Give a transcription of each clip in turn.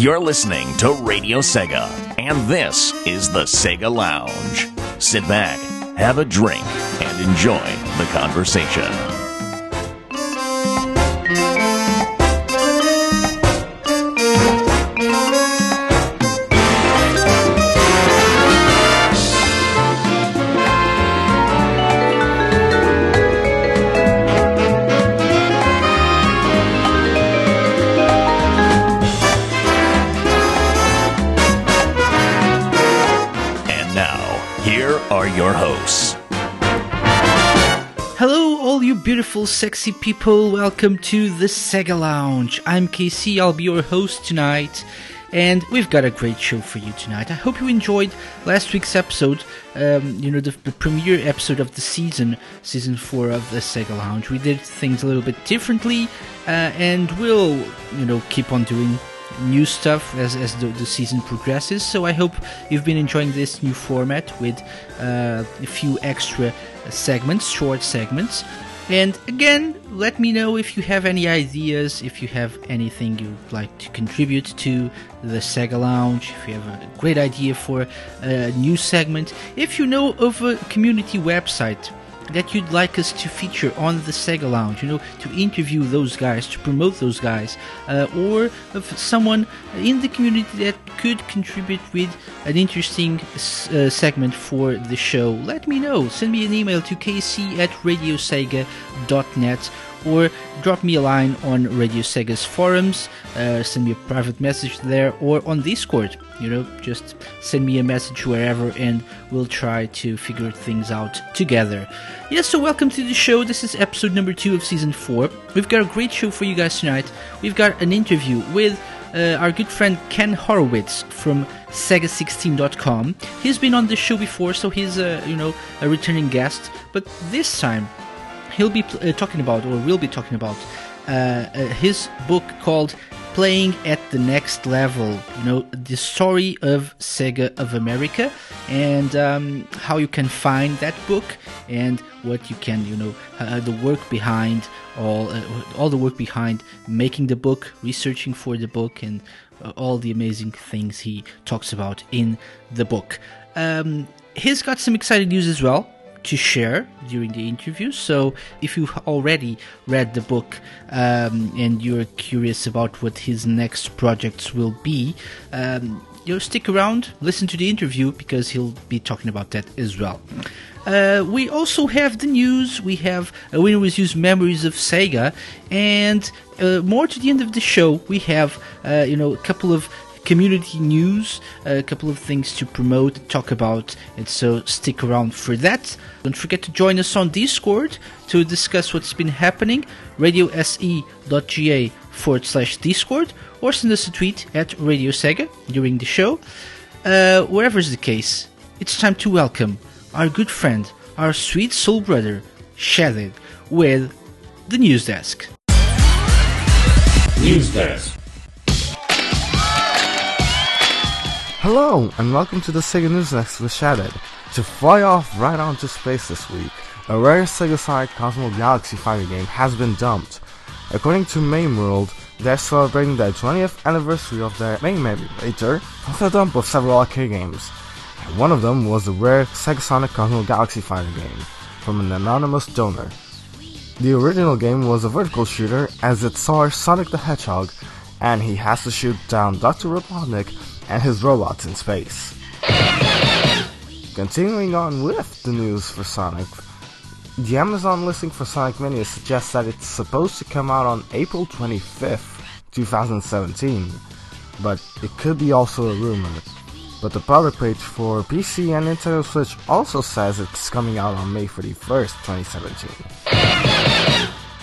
You're listening to Radio Sega, and this is the Sega Lounge. Sit back, have a drink, and enjoy the conversation. Beautiful, sexy people. Welcome to the Sega Lounge. I'm KC. I'll be your host tonight. And we've got a great show for you tonight. I hope you enjoyed last week's episode, um, you know, the, the premiere episode of the season, season four of the Sega Lounge. We did things a little bit differently, uh, and we'll, you know, keep on doing new stuff as, as the, the season progresses. So I hope you've been enjoying this new format with uh, a few extra segments, short segments. And again, let me know if you have any ideas, if you have anything you'd like to contribute to the Sega Lounge, if you have a great idea for a new segment, if you know of a community website that you'd like us to feature on the Sega Lounge, you know, to interview those guys, to promote those guys, uh, or of someone in the community that could contribute with an interesting uh, segment for the show, let me know. Send me an email to kc at radiosega.net or drop me a line on Radio Sega's forums, uh, send me a private message there, or on Discord. You know, just send me a message wherever, and we'll try to figure things out together. Yes, so welcome to the show. This is episode number two of season four. We've got a great show for you guys tonight. We've got an interview with uh, our good friend Ken Horowitz from Sega16.com. He's been on the show before, so he's a you know a returning guest. But this time, he'll be uh, talking about, or we'll be talking about, uh, uh, his book called "Playing at the Next Level." You know, the story of Sega of America, and um, how you can find that book, and what you can, you know, uh, the work behind all, uh, all the work behind making the book, researching for the book, and uh, all the amazing things he talks about in the book. Um, he's got some exciting news as well to share during the interview. So if you've already read the book um, and you're curious about what his next projects will be, um, you know, stick around, listen to the interview because he'll be talking about that as well. Uh, we also have the news. We have uh, Winner Reviews Memories of Sega, and uh, more to the end of the show, we have uh, you know a couple of community news, a couple of things to promote, talk about, and so stick around for that. Don't forget to join us on Discord to discuss what's been happening, radiose.ga forward slash Discord, or send us a tweet at Radio Sega during the show. Uh, wherever is the case, it's time to welcome our good friend, our sweet soul brother, Shadid, with the news desk. News Desk. Hello, and welcome to the Sega News Next with Shattered. To fly off right onto space this week, a rare Sega Sonic Cosmo Galaxy fighter game has been dumped. According to MAMEWorld, they're celebrating the 20th anniversary of their MAME emulator with a dump of several arcade games. And one of them was the rare Sega Sonic Cosmo Galaxy fighter game from an anonymous donor. The original game was a vertical shooter as it stars Sonic the Hedgehog, and he has to shoot down Dr. Robotnik and his robots in space. Continuing on with the news for Sonic, the Amazon listing for Sonic Mania suggests that it's supposed to come out on April 25th, 2017, but it could be also a rumor. But the product page for PC and Nintendo Switch also says it's coming out on May 31st, 2017.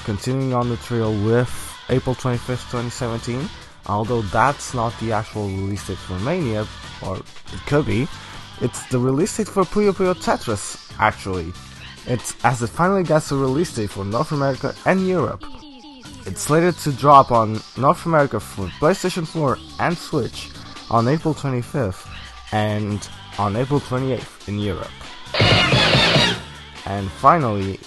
Continuing on the trail with April 25th, 2017, although that's not the actual release date for Mania, or it could be, it's the release date for Puyo Puyo Tetris, actually. It's as it finally gets a release date for North America and Europe. It's slated to drop on North America for PlayStation 4 and Switch on April 25th and on April 28th in Europe. And finally,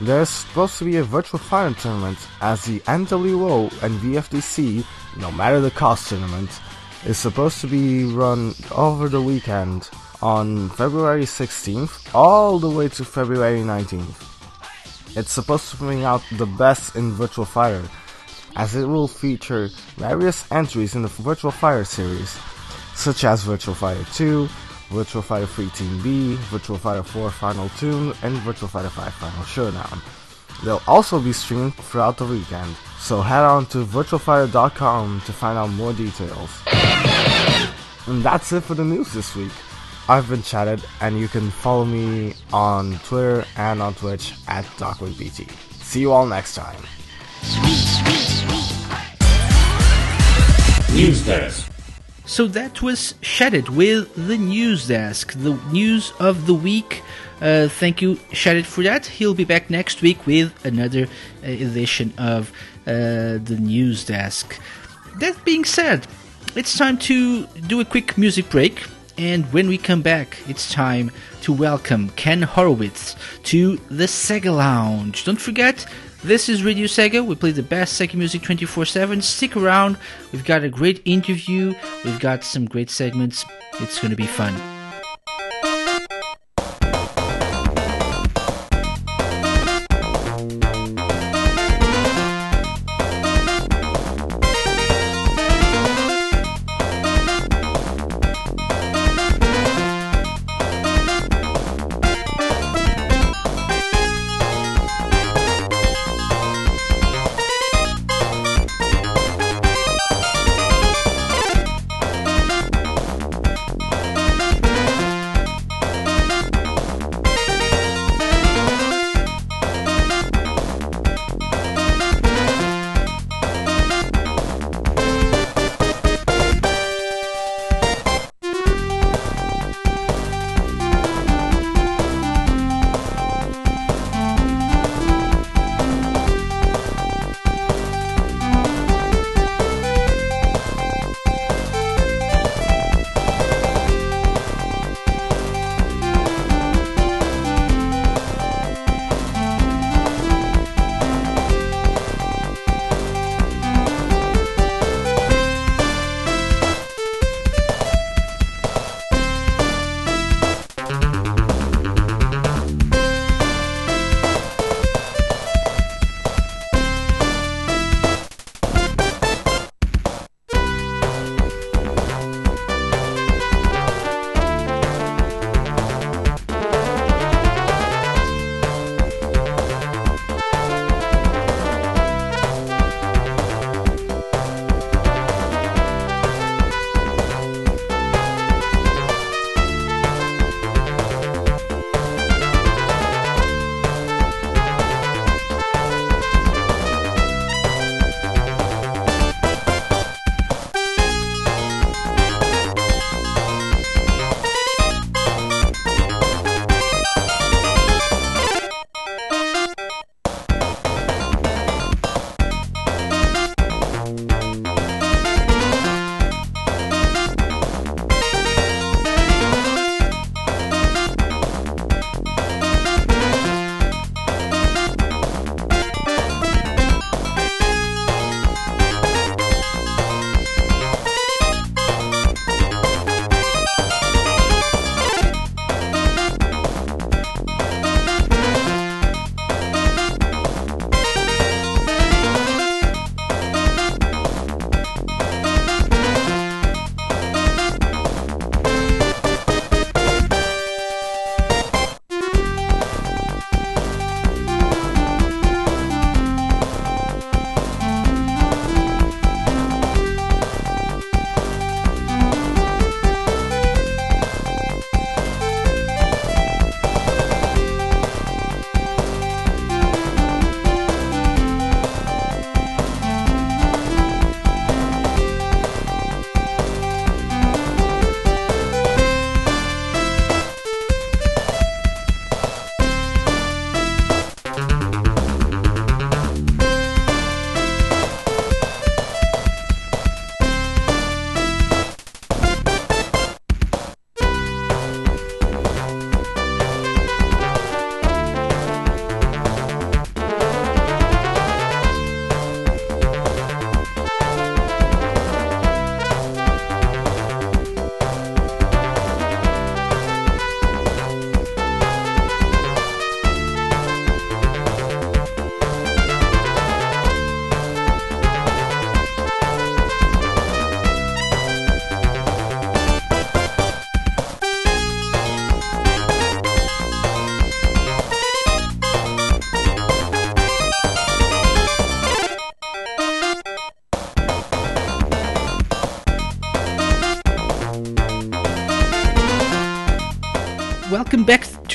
there's supposed to be a virtual fighting tournament as the NWO and VFDC, no matter the cost tournament, is supposed to be run over the weekend on February 16th all the way to February 19th. It's supposed to bring out the best in Virtua Fighter, as it will feature various entries in the Virtua Fighter series, such as Virtua Fighter 2, Virtual Fighter 3 Team B, Virtual Fighter 4 Final Tune, and Virtual Fighter 5 Final Showdown. They'll also be streamed throughout the weekend, so head on to virtualfighter.com to find out more details. And that's it for the news this week. I've been chatted, and you can follow me on Twitter and on Twitch at DocWayBT. See you all next time. News Desk. So that was Shattered with the News Desk, the news of the week. Uh, thank you, Shattered, for that. He'll be back next week with another uh, edition of uh, the News Desk. That being said, it's time to do a quick music break. And when we come back, it's time to welcome Ken Horowitz to the Sega Lounge. Don't forget, this is Radio Sega. We play the best Sega music 24 7. Stick around. We've got a great interview, we've got some great segments. It's going to be fun.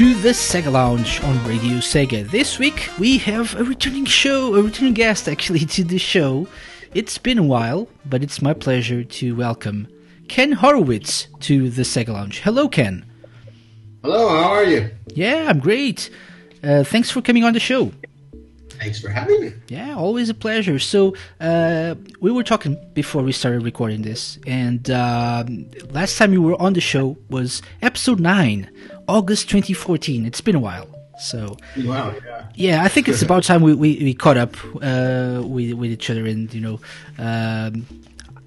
To the Sega Lounge on Radio Sega. This week we have a returning show, a returning guest actually to the show. It's been a while, but it's my pleasure to welcome Ken Horowitz to the Sega Lounge. Hello, Ken. Hello, how are you? Yeah, I'm great. Uh, thanks for coming on the show. Thanks for having me. Yeah, always a pleasure. So, uh, we were talking before we started recording this, and uh, last time you were on the show was episode 9, August 2014. It's been a while. So, wow, yeah. Yeah, I think it's about time we, we, we caught up uh, with, with each other, and, you know, um,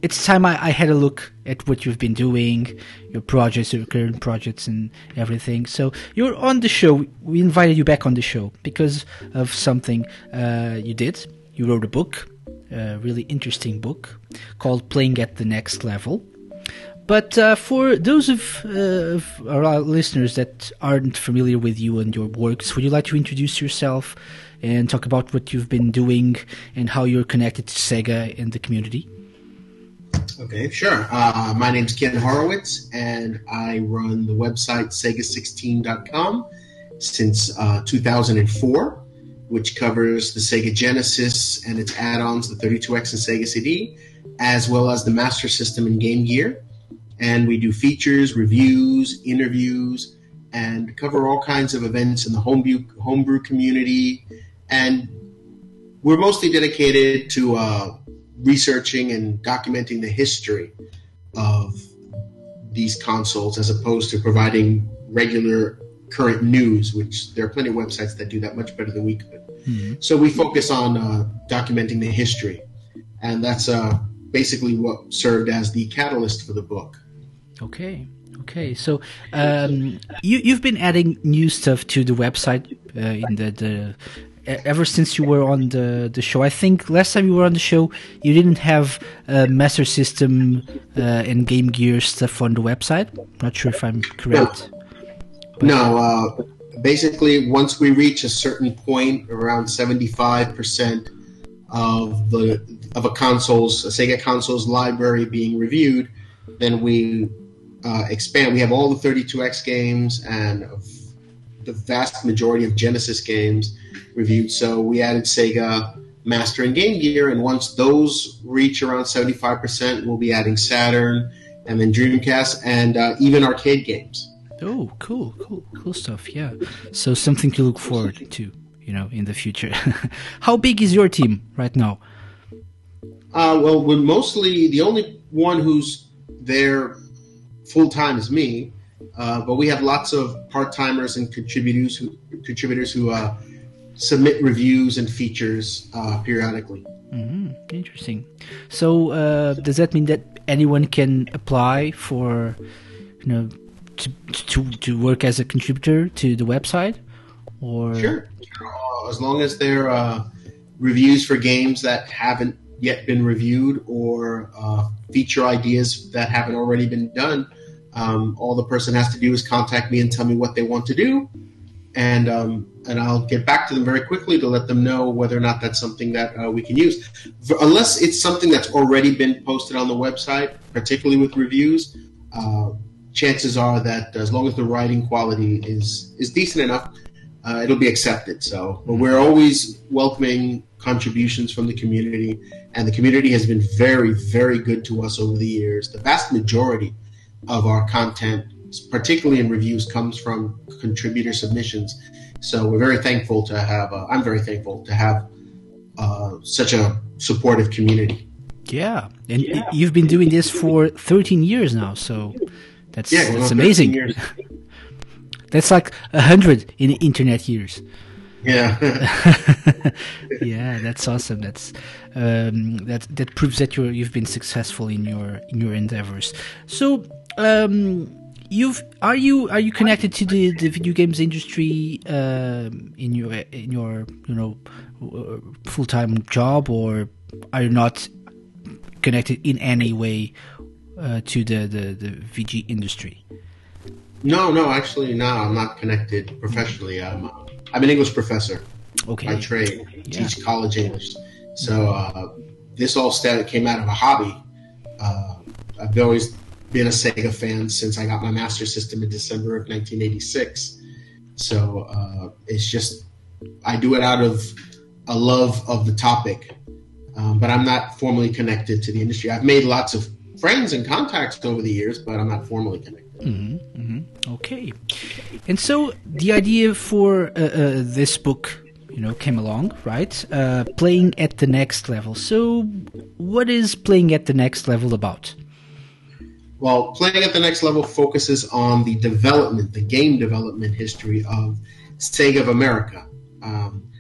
it's time I, I, had a look at what you've been doing, your projects, your current projects, and everything. So you're on the show. We invited you back on the show because of something uh, you did. You wrote a book, a really interesting book called "Playing at the Next Level." But uh, for those of, uh, of, our listeners that aren't familiar with you and your works, would you like to introduce yourself and talk about what you've been doing and how you're connected to Sega and the community? Okay, sure. Uh, my name's Ken Horowitz, and I run the website Sega16.com since uh, 2004, which covers the Sega Genesis and its add ons, the 32X and Sega CD, as well as the Master System and Game Gear. And we do features, reviews, interviews, and cover all kinds of events in the homebrew, homebrew community. And we're mostly dedicated to uh, researching and documenting the history of these consoles as opposed to providing regular current news, which there are plenty of websites that do that much better than we could. Mm-hmm. So we focus on uh, documenting the history, and that's uh, basically what served as the catalyst for the book. Okay. Okay, so um, you you've been adding new stuff to the website uh, in the, the ever since you were on the, the show. I think last time you were on the show, you didn't have uh, Master System uh, and Game Gear stuff on the website. Not sure if I'm correct. No, no uh, basically, once we reach a certain point, around seventy-five percent of the of a console's a Sega console's library being reviewed, then we uh, expand. We have all the 32X games and the vast majority of Genesis games reviewed. So we added Sega Master and Game Gear, and once those reach around 75%, we'll be adding Saturn and then Dreamcast and uh, even arcade games. Oh, cool, cool, cool stuff. Yeah. So something to look forward to, you know, in the future. How big is your team right now? Uh, well, we're mostly the only one who's there full time is me, uh, but we have lots of part timers and contributors who contributors who uh, submit reviews and features uh, periodically. Mm-hmm. Interesting. So, uh, does that mean that anyone can apply for, you know, to to to work as a contributor to the website, or sure, as long as they're uh, reviews for games that haven't yet been reviewed or uh, feature ideas that haven't already been done. Um, all the person has to do is contact me and tell me what they want to do, and um, and I'll get back to them very quickly to let them know whether or not that's something that uh, we can use. For, unless it's something that's already been posted on the website, particularly with reviews, uh, chances are that as long as the writing quality is is decent enough, uh, it'll be accepted. So, but we're always welcoming contributions from the community, and the community has been very, very good to us over the years. The vast majority of our content particularly in reviews, comes from contributor submissions. So we're very thankful to have. Uh, I'm very thankful to have uh, such a supportive community. Yeah, and yeah. you've been doing this for 13 years now, so that's yeah, that's amazing. that's like a hundred in internet years. Yeah, yeah, that's awesome. That's um, that that proves that you you've been successful in your in your endeavors. So. Um, you've are you are you connected to the, the video games industry um, in your in your you know full time job or are you not connected in any way uh, to the, the the VG industry? No, no, actually, no. I'm not connected professionally. I'm I'm an English professor. Okay. By trade, yeah. teach college English. So uh, this all started came out of a hobby. Uh, I've always been a Sega fan since I got my Master System in December of 1986. So uh, it's just I do it out of a love of the topic, um, but I'm not formally connected to the industry. I've made lots of friends and contacts over the years, but I'm not formally connected. Mm-hmm, mm-hmm. Okay, and so the idea for uh, uh, this book, you know, came along, right? Uh, playing at the next level. So, what is playing at the next level about? Well, playing at the next level focuses on the development, the game development history of Sega of America. Um,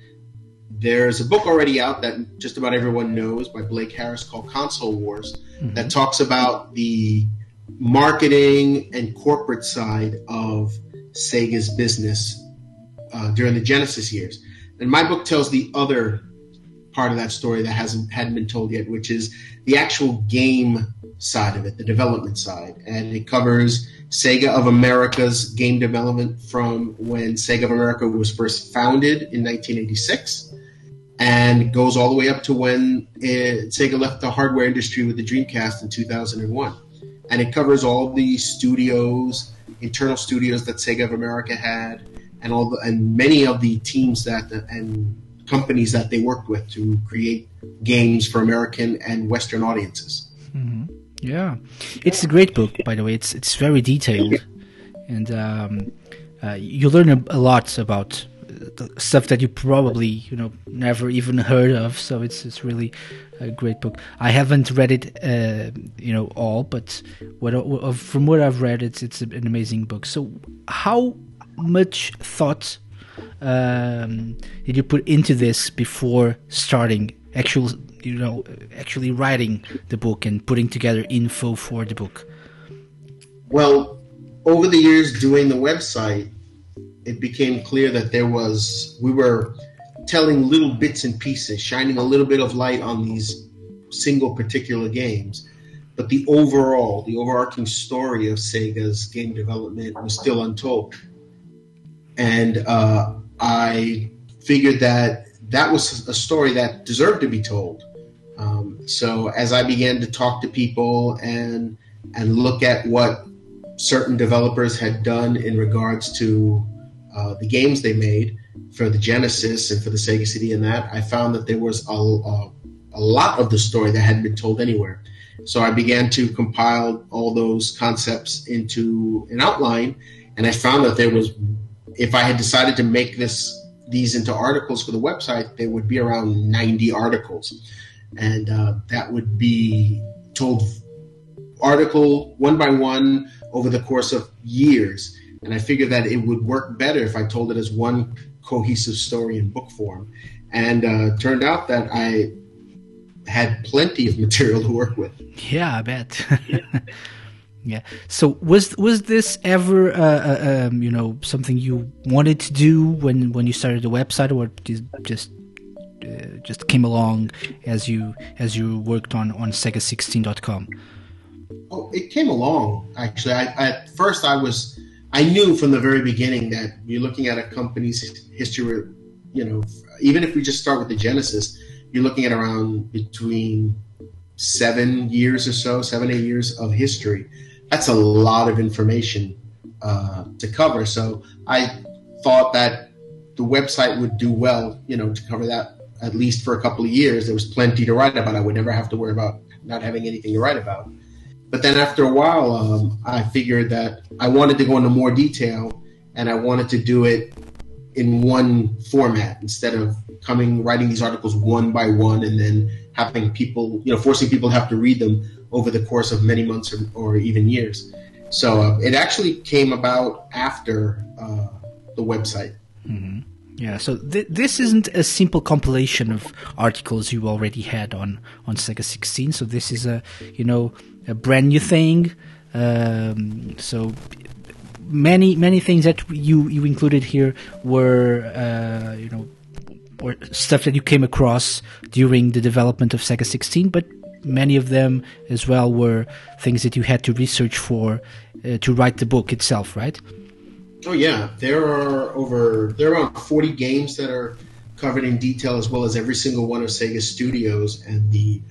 there's a book already out that just about everyone knows by Blake Harris called Console Wars mm-hmm. that talks about the marketing and corporate side of Sega's business uh, during the Genesis years. And my book tells the other part of that story that hasn't hadn't been told yet, which is the actual game side of it, the development side, and it covers Sega of America's game development from when Sega of America was first founded in 1986 and goes all the way up to when it, Sega left the hardware industry with the Dreamcast in 2001. And it covers all the studios, internal studios that Sega of America had, and all the, and many of the teams that and companies that they worked with to create games for American and Western audiences. Mm-hmm. Yeah, it's a great book, by the way. It's it's very detailed, and um, uh, you learn a, a, lot about stuff that you probably you know never even heard of. So it's it's really a great book. I haven't read it, uh, you know, all, but what from what I've read, it's it's an amazing book. So how much thought um, did you put into this before starting actual you know actually writing the book and putting together info for the book? Well, over the years doing the website, it became clear that there was we were telling little bits and pieces, shining a little bit of light on these single particular games. But the overall, the overarching story of Sega's game development was still untold. And uh, I figured that that was a story that deserved to be told. Um, so as I began to talk to people and and look at what certain developers had done in regards to uh, the games they made for the Genesis and for the Sega CD and that, I found that there was a, a, a lot of the story that hadn't been told anywhere. So I began to compile all those concepts into an outline, and I found that there was, if I had decided to make this these into articles for the website, there would be around 90 articles and uh, that would be told article one by one over the course of years. And I figured that it would work better if I told it as one cohesive story in book form. And uh, turned out that I had plenty of material to work with. Yeah, I bet. yeah. So was was this ever uh, uh, um, you know something you wanted to do when when you started the website, or just uh, just came along as you as you worked on on Sega16.com? Oh, it came along actually. I, at first, I was I knew from the very beginning that you're looking at a company's history. You know, even if we just start with the Genesis, you're looking at around between seven years or so, seven eight years of history. That's a lot of information uh, to cover. So I thought that the website would do well, you know, to cover that at least for a couple of years, there was plenty to write about. I would never have to worry about not having anything to write about. But then after a while, um, I figured that I wanted to go into more detail and I wanted to do it in one format instead of coming writing these articles one by one and then having people, you know, forcing people to have to read them over the course of many months or, or even years. So uh, it actually came about after uh, the website. Mm-hmm. Yeah, so th- this isn't a simple compilation of articles you already had on, on Sega 16. So this is a you know a brand new thing. Um, so many many things that you you included here were uh, you know or stuff that you came across during the development of Sega 16, but many of them as well were things that you had to research for uh, to write the book itself, right? Oh yeah, there are over there are around forty games that are covered in detail, as well as every single one of Sega Studios and the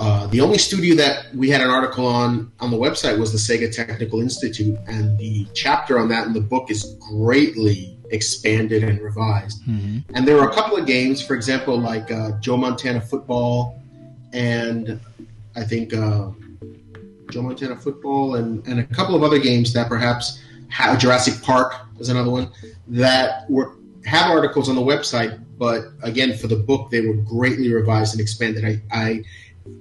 uh, the only studio that we had an article on on the website was the Sega Technical Institute, and the chapter on that in the book is greatly expanded and revised. Mm-hmm. And there are a couple of games, for example, like uh, Joe Montana Football, and I think uh, Joe Montana Football, and, and a couple of other games that perhaps have, Jurassic Park is another one that were have articles on the website, but again, for the book, they were greatly revised and expanded. I, I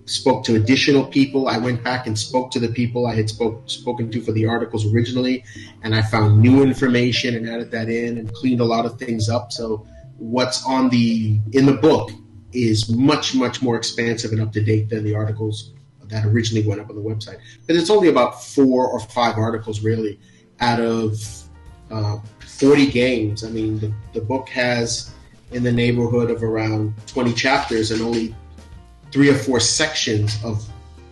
spoke to additional people. I went back and spoke to the people I had spoke, spoken to for the articles originally, and I found new information and added that in and cleaned a lot of things up. So what's on the in the book is much much more expansive and up to date than the articles that originally went up on the website. But it's only about four or five articles really out of uh, 40 games. I mean, the, the book has in the neighborhood of around 20 chapters and only three or four sections of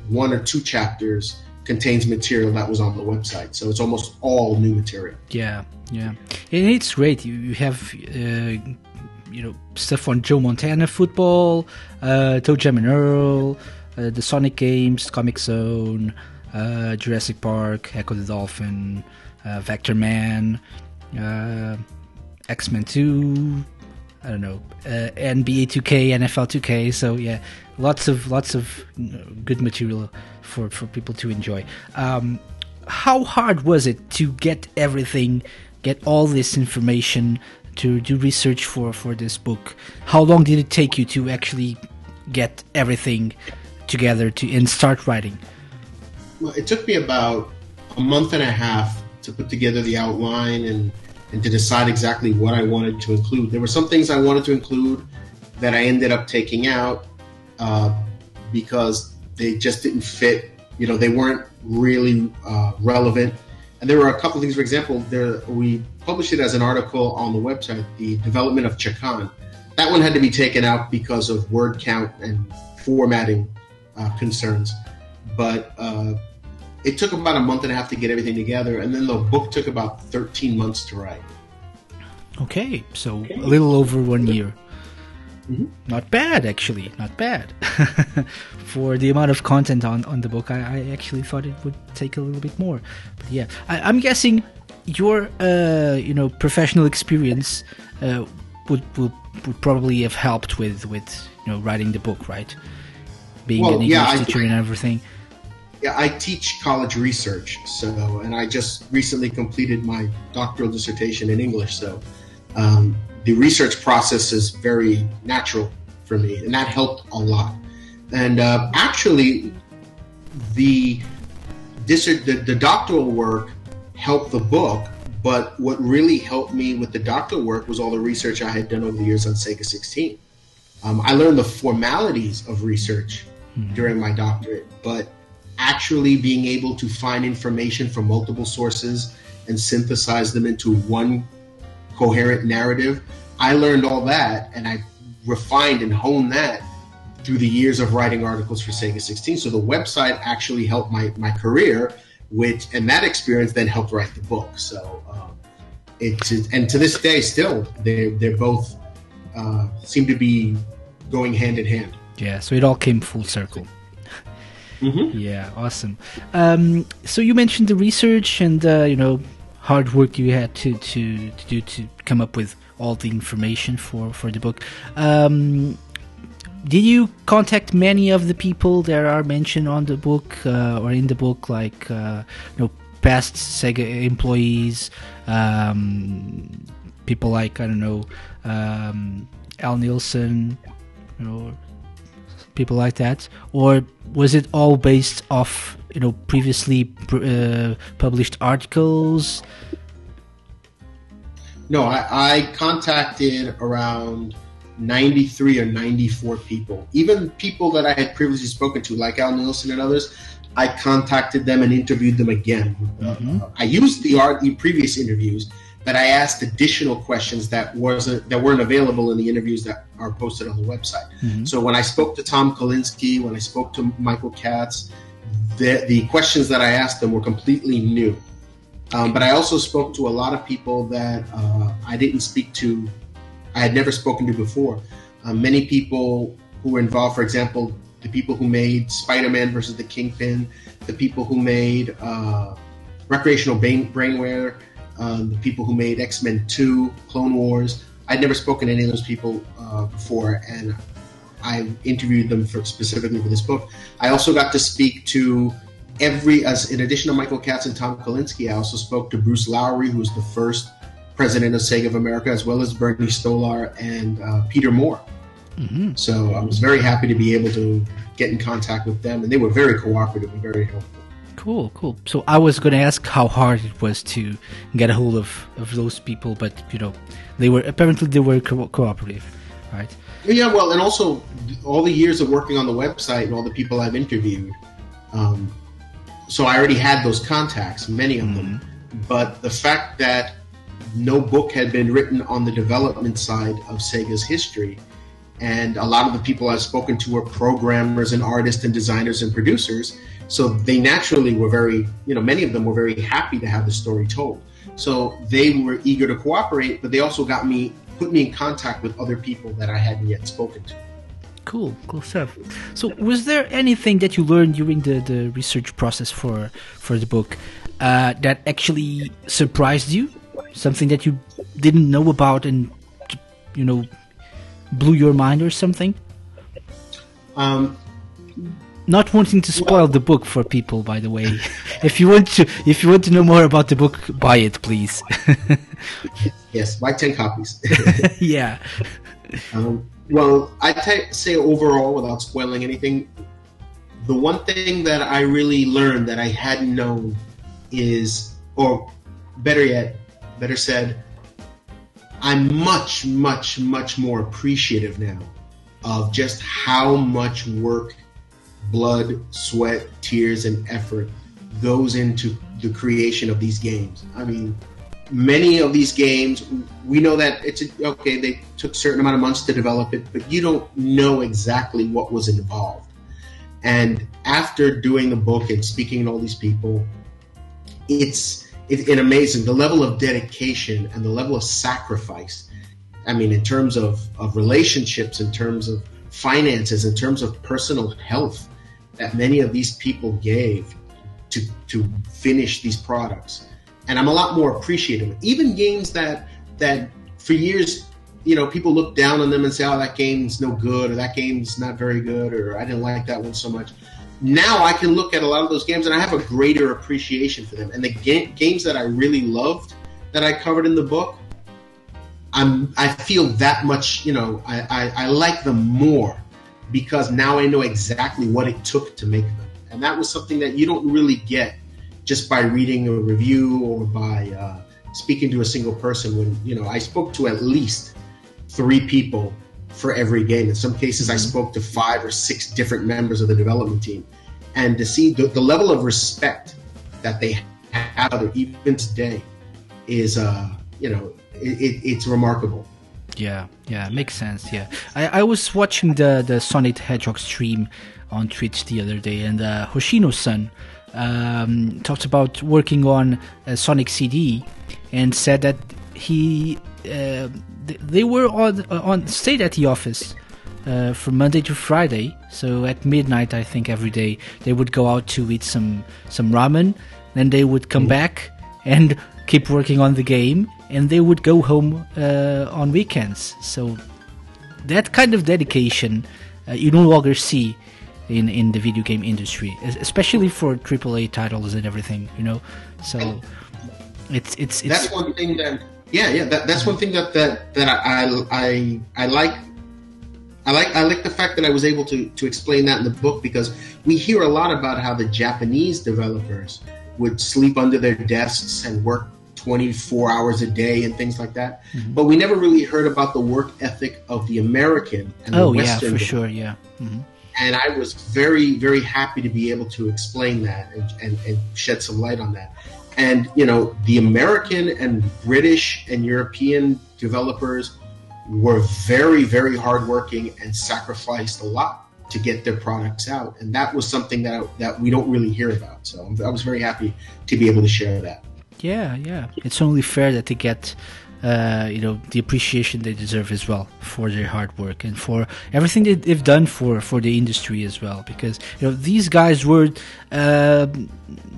one or two chapters contains material that was on the website. So it's almost all new material. Yeah, yeah, and it's great. You, you have. Uh, you know stuff on Joe Montana football, uh, ToeJam and Earl, uh, the Sonic games, Comix Zone, uh, Jurassic Park, Echo the Dolphin, uh, Vectorman, uh, X Men Two, I don't know, uh, NBA 2K, NFL 2K. So yeah, lots of lots of good material for for people to enjoy. Um, how hard was it to get everything, get all this information, to do research for for this book? How long did it take you to actually get everything together to and start writing? Well, it took me about a month and a half to put together the outline and and to decide exactly what I wanted to include. There were some things I wanted to include that I ended up taking out uh, because they just didn't fit. You know, they weren't really uh, relevant. And there were a couple things. For example, there we published it as an article on the website, the development of Chakan. That one had to be taken out because of word count and formatting uh, concerns. But uh, it took about a month and a half to get everything together, and then the book took about 13 months to write. Okay, so okay. a little over one year. Mm-hmm. Not bad, actually. Not bad. For the amount of content on, on the book, I, I, actually thought it would take a little bit more. But yeah, I, am guessing your uh, you know professional experience uh, would, would would probably have helped with with you know writing the book, right? Being well, an English yeah, teacher I, and everything. Yeah, I teach college research, so and I just recently completed my doctoral dissertation in English, so um, the research process is very natural for me, and that helped a lot. And uh, actually, the, the the doctoral work helped the book, but what really helped me with the doctoral work was all the research I had done over the years on Sega 16. Um, I learned the formalities of research mm-hmm. during my doctorate, but actually being able to find information from multiple sources and synthesize them into one coherent narrative. I learned all that and I refined and honed that through the years of writing articles for Sega 16. So the website actually helped my, my career, which, and that experience then helped write the book. So, um, it's, and to this day, still, they they're both, uh, seem to be going hand in hand. Yeah. So it all came full circle. Mm-hmm. Yeah, awesome. Um, so you mentioned the research and uh, you know hard work you had to, to, to do to come up with all the information for for the book. Um, did you contact many of the people that are mentioned on the book uh, or in the book, like uh, you know past Sega employees, um, people like I don't know um, Al Nilsen, you know people like that, or was it all based off you know previously uh, published articles? No, I, I contacted around 93 or 94 people. Even people that I had previously spoken to, like Al Nilsen and others, I contacted them and interviewed them again. Mm-hmm. Uh, I used the art the previous interviews but I asked additional questions that wasn't that weren't available in the interviews that are posted on the website. Mm-hmm. So when I spoke to Tom Kalinske, when I spoke to Michael Katz, the the questions that I asked them were completely new. Um, but I also spoke to a lot of people that uh, I didn't speak to, I had never spoken to before. Uh, many people who were involved, for example, the people who made Spider-Man versus the Kingpin, the people who made uh, Recreational Brain- Brainware, um, the people who made X-Men 2, Clone Wars. I'd never spoken to any of those people uh, before, and I interviewed them for specifically for this book. I also got to speak to every, as in addition to Michael Katz and Tom Kalinske, I also spoke to Bruce Lowry, who was the first president of Sega of America, as well as Bernie Stolar and uh, Peter Moore. Mm-hmm. So I was very happy to be able to get in contact with them, and they were very cooperative and very helpful. Cool, cool. So I was going to ask how hard it was to get a hold of, of those people, but you know, they were apparently they were co- cooperative, right? Yeah, well, and also all the years of working on the website and all the people I've interviewed. Um, so I already had those contacts, many of them. Mm-hmm. But the fact that no book had been written on the development side of Sega's history, and a lot of the people I've spoken to were programmers and artists and designers and producers. So they naturally were very, you know, many of them were very happy to have the story told. So they were eager to cooperate, but they also got me, put me in contact with other people that I hadn't yet spoken to. Cool, cool stuff. So, was there anything that you learned during the, the research process for for the book uh, that actually surprised you? Something that you didn't know about and you know blew your mind or something? Um, not wanting to spoil well, the book for people, by the way. if you want to, if you want to know more about the book, buy it, please. yes, buy ten copies. yeah. Um, well, I t- say overall, without spoiling anything, the one thing that I really learned that I hadn't known is, or better yet, better said, I'm much, much, much more appreciative now of just how much work, blood, sweat, tears, and effort goes into the creation of these games. I mean, many of these games, we know that it's a, okay. They took a certain amount of months to develop it, but you don't know exactly what was involved. And after doing the book and speaking to all these people, it's it, it amazing the level of dedication and the level of sacrifice. I mean, in terms of, of relationships, in terms of finances, in terms of personal health, that many of these people gave to to finish these products and I'm a lot more appreciative. Even games that that for years, you know, people look down on them and say, "Oh, that game's no good," or "That game's not very good," or "I didn't like that one so much." Now I can look at a lot of those games and I have a greater appreciation for them. And the ga- games that I really loved that I covered in the book, I'm I feel that much. You know, I, I, I like them more because now I know exactly what it took to make them, and that was something that you don't really get just by reading a review or by uh, speaking to a single person. When you know, I spoke to at least three people for every game. In some cases, I mm-hmm. spoke to five or six different members of the development team, and to see the, the level of respect that they have even today is, uh, you know, it, it, it's remarkable. Yeah, yeah, makes sense. Yeah, I, I was watching the the Sonic Hedgehog stream on Twitch the other day, and uh, Hoshino-san um, talked about working on a Sonic CD and said that he uh, they were on on stayed at the office uh, from Monday to Friday. So at midnight, I think every day they would go out to eat some some ramen. Then they would come mm. back and keep working on the game, and they would go home uh, on weekends. So that kind of dedication uh, you no longer see in in the video game industry, especially for AAA titles and everything. You know, so it's it's, it's that's one thing that yeah yeah that, that's one thing that that that I I I like. I like I like the fact that I was able to to explain that in the book because we hear a lot about how the Japanese developers would sleep under their desks and work 24 hours a day and things like that. Mm-hmm. But we never really heard about the work ethic of the American and the oh, Western. yeah, for sure, yeah. Mm-hmm and I was very, very happy to be able to explain that and, and, and, shed some light on that. And you know, the American and British and European developers were very, very hardworking and sacrificed a lot to get their products out, and that was something that that we don't really hear about. So I was very happy to be able to share that. Yeah, yeah. It's only fair that they get uh, you know the appreciation they deserve as well for their hard work and for everything that they've done for for the industry as well. Because you know these guys were uh,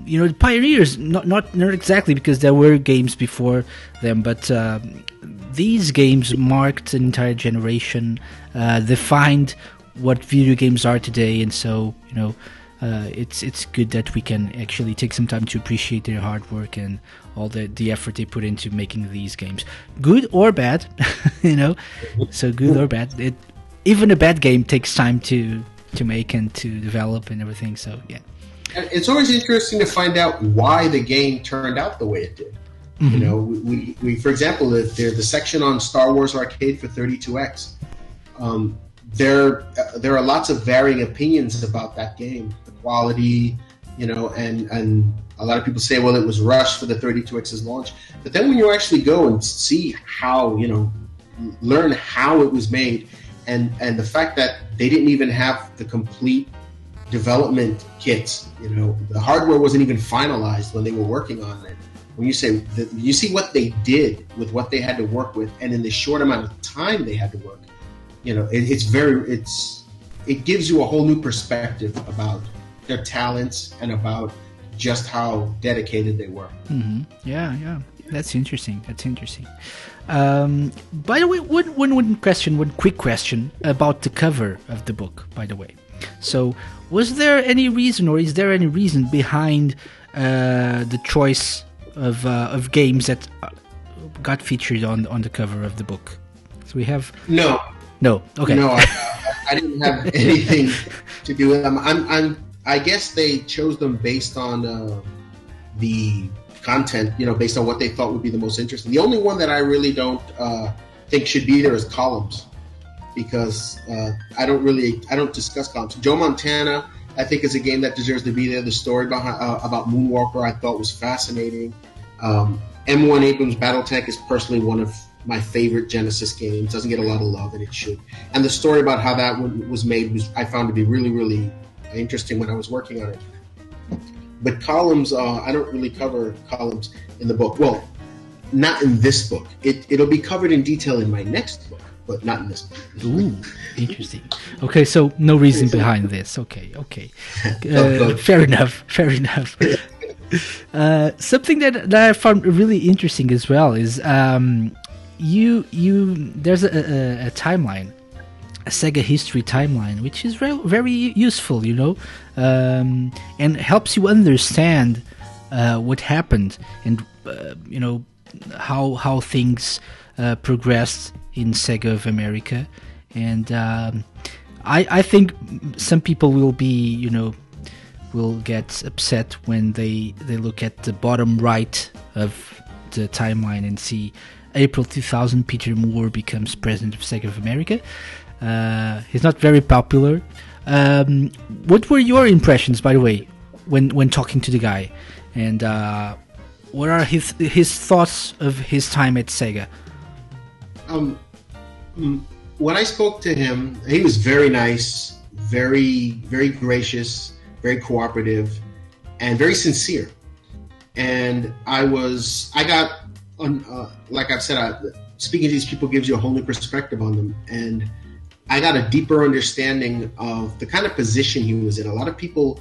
you know pioneers. Not not not exactly because there were games before them but uh, these games marked an entire generation uh, defined what video games are today. And so you know uh, it's it's good that we can actually take some time to appreciate their hard work and all the, the effort they put into making these games, good or bad, you know. So good or bad, it even a bad game takes time to to make and to develop and everything. So yeah, it's always interesting to find out why the game turned out the way it did. Mm-hmm. You know, we, we, for example, there's the section on Star Wars Arcade for 32X. Um, there, there are lots of varying opinions about that game the quality, you know, and and a lot of people say, well, it was rushed for the 32x's launch. But then when you actually go and see how, you know, learn how it was made, and and the fact that they didn't even have the complete development kits, you know, the hardware wasn't even finalized when they were working on it. When you say that you see what they did with what they had to work with, and in the short amount of time they had to work, you know, it, it's very it's it gives you a whole new perspective about their talents and about just how dedicated they were. Mm-hmm. Yeah, yeah, that's interesting. That's interesting. Um, by the way, one, one, one question, one quick question about the cover of the book. By the way, so was there any reason, or is there any reason behind uh, the choice of uh, of games that got featured on on the cover of the book? So we have no, no, okay, no. I, I didn't have anything to do with them. I'm, I'm I guess they chose them based on uh, the content, you know, based on what they thought would be the most interesting. The only one that I really don't uh, think should be there is Columns because uh, I don't really I don't discuss Columns. Joe Montana, I think, is a game that deserves to be there. The story behind, uh, about Moonwalker I thought was fascinating. Um, M1 Abrams Battle Tank is personally one of my favorite Genesis games. Doesn't get a lot of love, and it should. And the story about how that was made was I found to be really, really interesting when I was working on it. But Columns, uh, I don't really cover Columns in the book. Well, not in this book. It, it'll be covered in detail in my next book, but not in this book. Ooh, interesting. Okay, so no reason behind this. Okay, okay. Uh, fair enough. Fair enough. Uh, something that, that I found really interesting as well is um, you you there's a, a, a timeline a Sega history timeline, which is re- very useful, you know, um, and helps you understand uh, what happened and uh, you know how how things uh, progressed in Sega of America, and um, I I think some people will be you know will get upset when they they look at the bottom right of the timeline and see April 2000 Peter Moore becomes president of Sega of America. Uh, he's not very popular. Um, what were your impressions, by the way, when when talking to the guy, and uh, what are his his thoughts of his time at Sega? Um, mm, when I spoke to him, he was very nice, very very gracious, very cooperative, and very sincere. And I was, I got, uh, like I've said, I, speaking to these people gives you a whole new perspective on them, and I got a deeper understanding of the kind of position he was in. A lot of people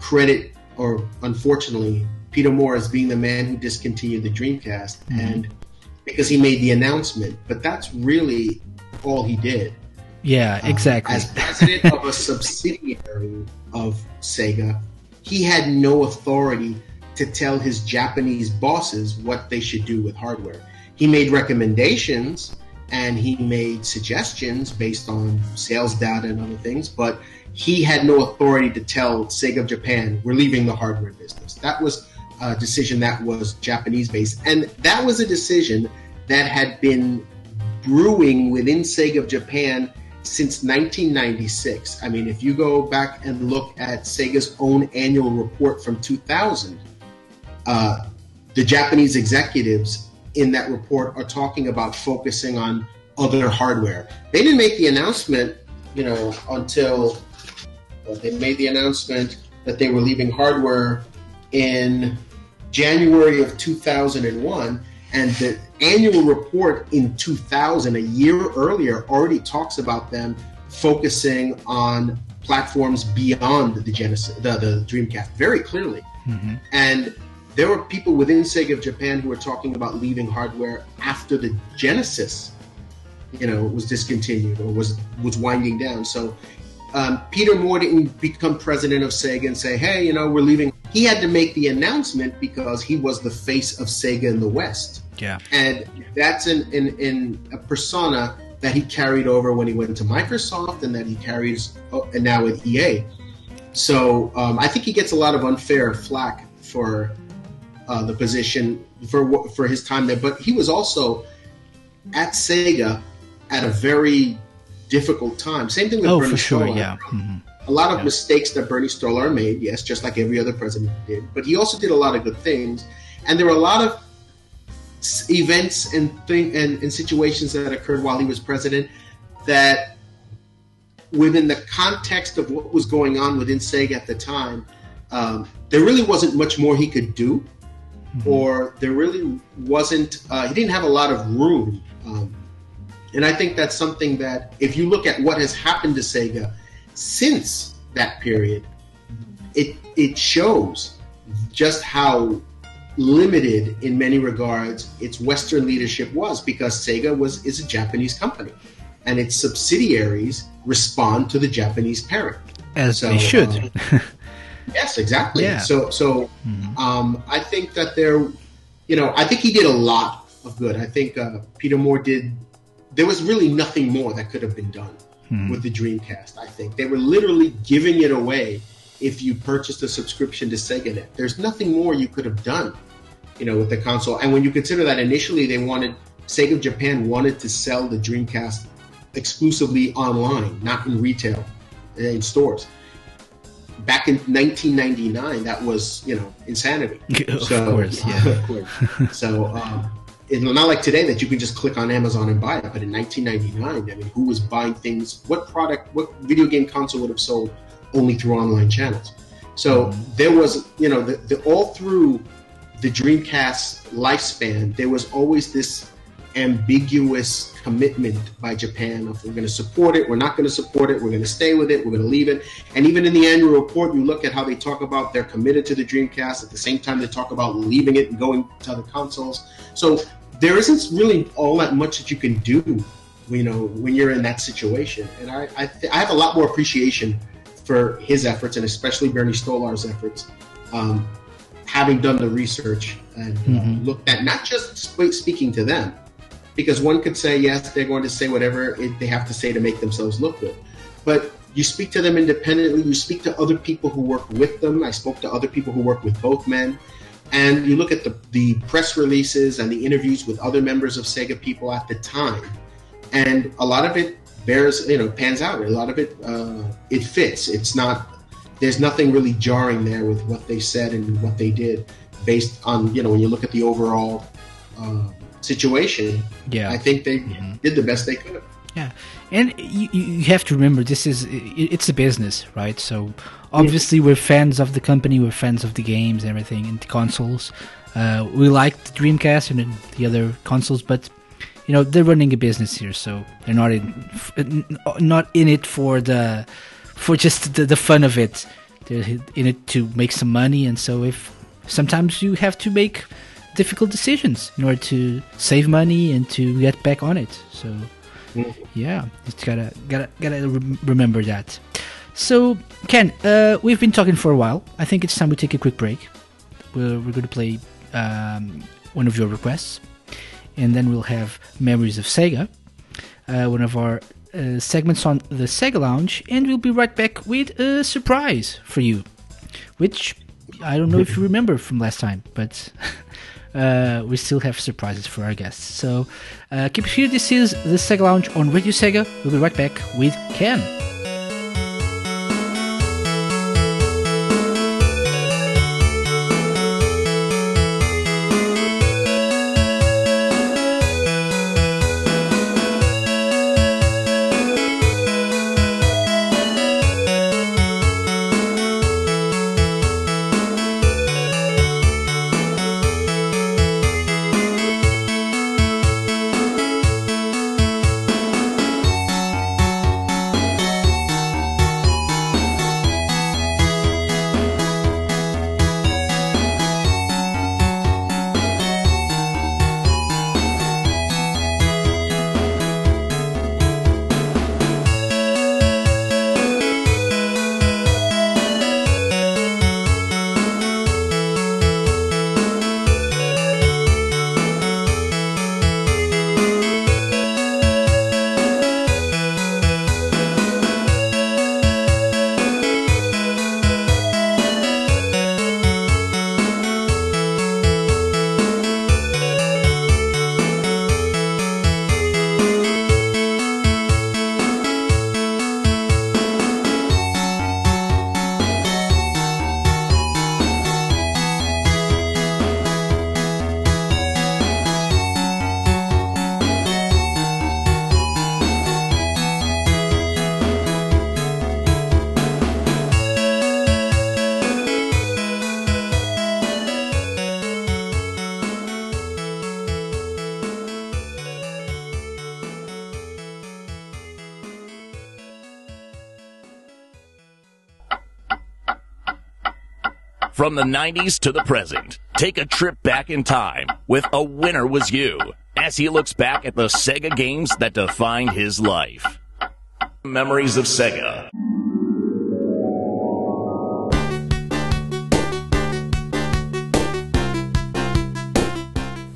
credit, or unfortunately, Peter Moore as being the man who discontinued the Dreamcast, mm-hmm. and because he made the announcement. But that's really all he did. Yeah, uh, exactly. Uh, as president of a subsidiary of Sega, he had no authority to tell his Japanese bosses what they should do with hardware. He made recommendations and he made suggestions based on sales data and other things, but he had no authority to tell Sega of Japan, we're leaving the hardware business. That was a decision that was Japanese based. And that was a decision that had been brewing within Sega of Japan since 1996. I mean, if you go back and look at Sega's own annual report from 2000, uh, the Japanese executives in that report are talking about focusing on other hardware. They didn't make the announcement, you know, until uh, they made the announcement that they were leaving hardware in January of 2001. And the annual report in 2000, a year earlier, already talks about them focusing on platforms beyond the Genesis, the, the Dreamcast, very clearly. Mm-hmm. And there were people within Sega of Japan who were talking about leaving hardware after the Genesis, you know, was discontinued or was was winding down. So um, Peter Moore didn't become president of Sega and say, "Hey, you know, we're leaving." He had to make the announcement because he was the face of Sega in the West. Yeah, and that's in in, in a persona that he carried over when he went to Microsoft and that he carries oh, and now with EA. So um, I think he gets a lot of unfair flack for uh, the position for for his time there. But he was also at Sega at a very difficult time. Same thing with oh, Bernie for sure, Stolar. yeah. Mm-hmm. A lot of yeah. mistakes that Bernie Stolar made, yes, just like every other president did. But he also did a lot of good things, and there were a lot of events and thing and, and situations that occurred while he was president that within the context of what was going on within Sega at the time, um, there really wasn't much more he could do, mm-hmm. or there really wasn't. Uh, he didn't have a lot of room, um, and I think that's something that if you look at what has happened to Sega since that period, it it shows just how limited in many regards its Western leadership was because Sega was is a Japanese company, and its subsidiaries respond to the Japanese parent. As so, they should. Uh, yes, exactly. Yeah. So so mm-hmm. um, I think that there, you know, I think he did a lot of good. I think uh, Peter Moore did. There was really nothing more that could have been done mm-hmm. with the Dreamcast. I think they were literally giving it away if you purchased a subscription to SegaNet. There's nothing more you could have done you know, with the console. And when you consider that initially they wanted Sega Japan wanted to sell the Dreamcast exclusively online, not in retail, in stores. Back in 1999, that was you know insanity. of so, course, yeah. of course. so um, it's not like today that you can just click on Amazon and buy it. But in 1999, I mean, who was buying things? What product? What video game console would have sold only through online channels? So mm-hmm. there was, you know, the, the all through the Dreamcast lifespan, there was always this ambiguous commitment by Japan of we're going to support it, we're not going to support it, we're going to stay with it, we're going to leave it. And even in the annual report, you look at how they talk about they're committed to the Dreamcast. At the same time, they talk about leaving it and going to other consoles. So there isn't really all that much that you can do, you know, when you're in that situation. And I, I, th- I have a lot more appreciation for his efforts and especially Bernie Stolar's efforts. Um, having done the research and uh, mm-hmm. looked at not just speaking to them, because one could say yes, they're going to say whatever they have to say to make themselves look good, but you speak to them independently. You speak to other people who work with them. I spoke to other people who work with both men, and you look at the the press releases and the interviews with other members of Sega people at the time, and a lot of it bears you know pans out. A lot of it uh, it fits. It's not there's nothing really jarring there with what they said and what they did based on you know when you look at the overall uh, situation yeah. I think they did the best they could. Yeah. And you, you have to remember this is it's a business right? So obviously yeah. we're fans of the company we're fans of the games and everything and the consoles. Uh, we like the Dreamcast and the other consoles but you know they're running a business here so they're not in not in it for the for just the, the fun of it. They're in it to make some money, and so if sometimes you have to make difficult decisions in order to save money and to get back on it. So yeah, it's gotta gotta gotta remember that. So Ken, uh, we've been talking for a while. I think it's time we take a quick break. We're we're going to play um, one of your requests, and then we'll have memories of Sega, uh, one of our uh, segments on the Sega Lounge, and we'll be right back with a surprise for you, which I don't know if you remember from last time, but uh, we still have surprises for our guests. So uh, keep it here. This is the Sega Lounge on Radio Sega. We'll be right back with Ken. The 90s to the present, take a trip back in time with A Winner Was You as he looks back at the Sega games that defined his life. Memories of Sega.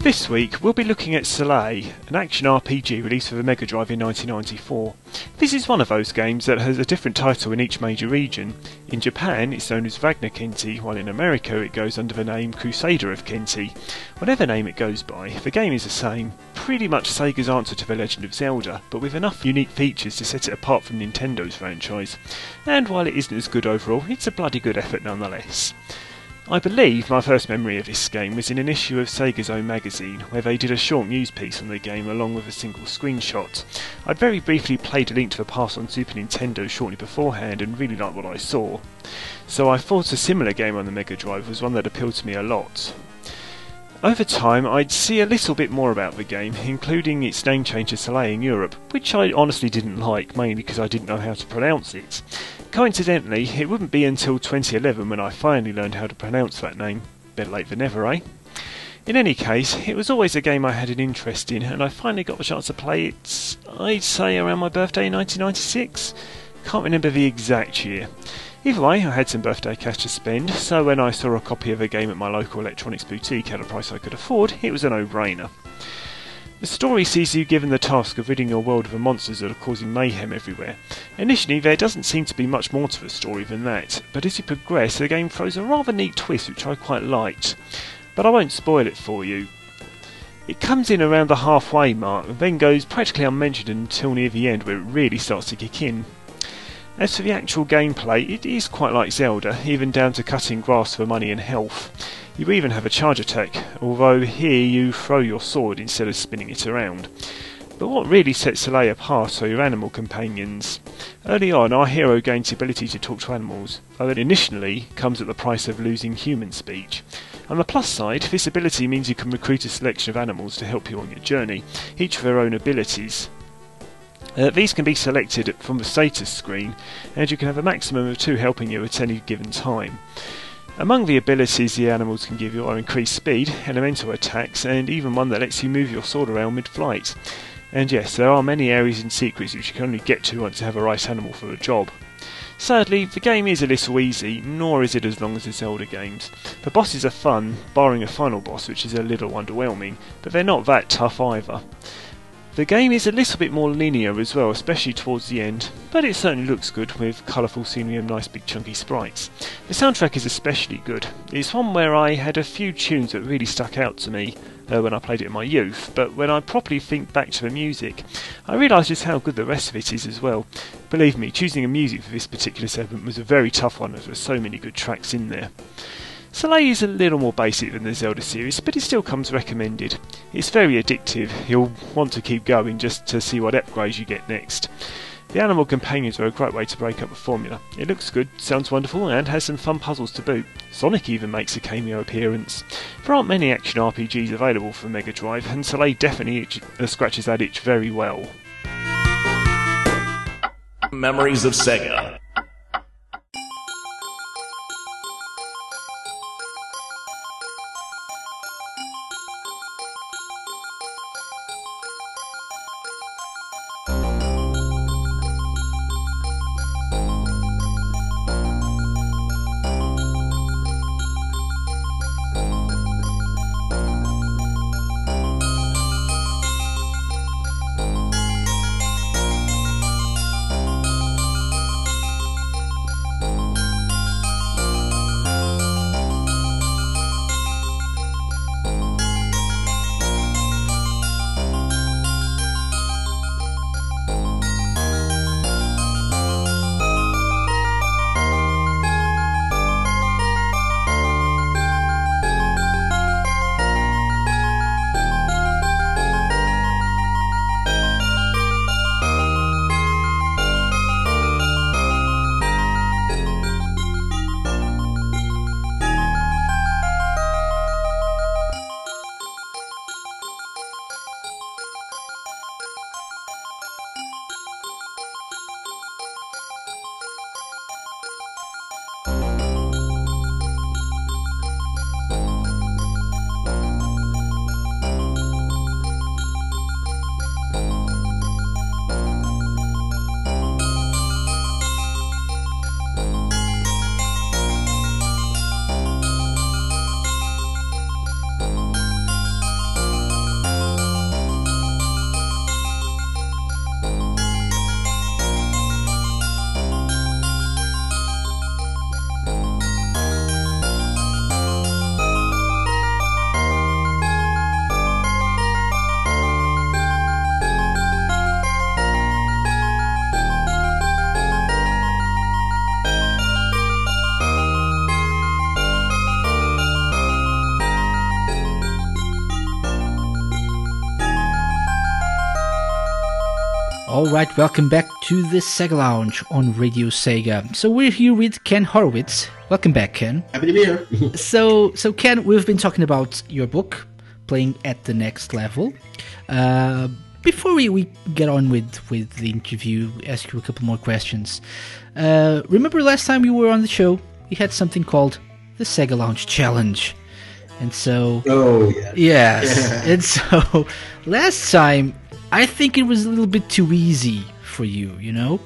This week we'll be looking at Soleil, an action RPG released for the Mega Drive in 1994. This is one of those games that has a different title in each major region. In Japan it's known as Ragnacenty, while in America it goes under the name Crusader of Centy. Whatever name it goes by, the game is the same, pretty much Sega's answer to The Legend of Zelda, but with enough unique features to set it apart from Nintendo's franchise. And while it isn't as good overall, it's a bloody good effort nonetheless. I believe my first memory of this game was in an issue of Sega's own magazine, where they did a short news piece on the game along with a single screenshot. I'd very briefly played A Link to the Past on Super Nintendo shortly beforehand and really liked what I saw. So I thought a similar game on the Mega Drive was one that appealed to me a lot. Over time, I'd see a little bit more about the game, including its name change to Soleil in Europe, which I honestly didn't like, mainly because I didn't know how to pronounce it. Coincidentally, it wouldn't be until 2011 when I finally learned how to pronounce that name. Better late than never, eh? In any case, it was always a game I had an interest in, and I finally got the chance to play it, I'd say around my birthday in 1996. Can't remember the exact year. Either way, I had some birthday cash to spend, so when I saw a copy of a game at my local electronics boutique at a price I could afford, it was a no brainer. The story sees you given the task of ridding your world of the monsters that are causing mayhem everywhere. Initially, there doesn't seem to be much more to the story than that, but as you progress, the game throws a rather neat twist which I quite liked. But I won't spoil it for you. It comes in around the halfway mark and then goes practically unmentioned until near the end where it really starts to kick in. As for the actual gameplay, it is quite like Zelda, even down to cutting grass for money and health. You even have a charge attack, although here you throw your sword instead of spinning it around. But what really sets Soleil apart are your animal companions. Early on, our hero gains the ability to talk to animals, though it initially comes at the price of losing human speech. On the plus side, this ability means you can recruit a selection of animals to help you on your journey, each with their own abilities, uh, these can be selected from the status screen, and you can have a maximum of two helping you at any given time. Among the abilities the animals can give you are increased speed, elemental attacks, and even one that lets you move your sword around mid flight. And yes, there are many areas and secrets which you can only get to once you have a right animal for a job. Sadly, the game is a little easy, nor is it as long as the Zelda games. The bosses are fun, barring a final boss which is a little underwhelming, but they're not that tough either. The game is a little bit more linear as well, especially towards the end, but it certainly looks good with colourful scenery and nice big chunky sprites. The soundtrack is especially good. It's one where I had a few tunes that really stuck out to me uh, when I played it in my youth, but when I properly think back to the music, I realise just how good the rest of it is as well. Believe me, choosing a music for this particular segment was a very tough one as there were so many good tracks in there. Soleil is a little more basic than the Zelda series, but it still comes recommended. It's very addictive, you'll want to keep going just to see what upgrades you get next. The animal companions are a great way to break up the formula. It looks good, sounds wonderful, and has some fun puzzles to boot. Sonic even makes a cameo appearance. There aren't many action RPGs available for Mega Drive, and Soleil definitely itch, uh, scratches that itch very well. Memories of Sega. Right, welcome back to the Sega Lounge on Radio Sega. So we're here with Ken Horowitz. Welcome back, Ken. Happy to be here. So, so Ken, we've been talking about your book, Playing at the Next Level. Uh, before we, we get on with, with the interview, ask you a couple more questions. Uh, remember last time you were on the show, we had something called the Sega Lounge Challenge. And so, oh yeah. yes. and so, last time, I think it was a little bit too easy for you, you know?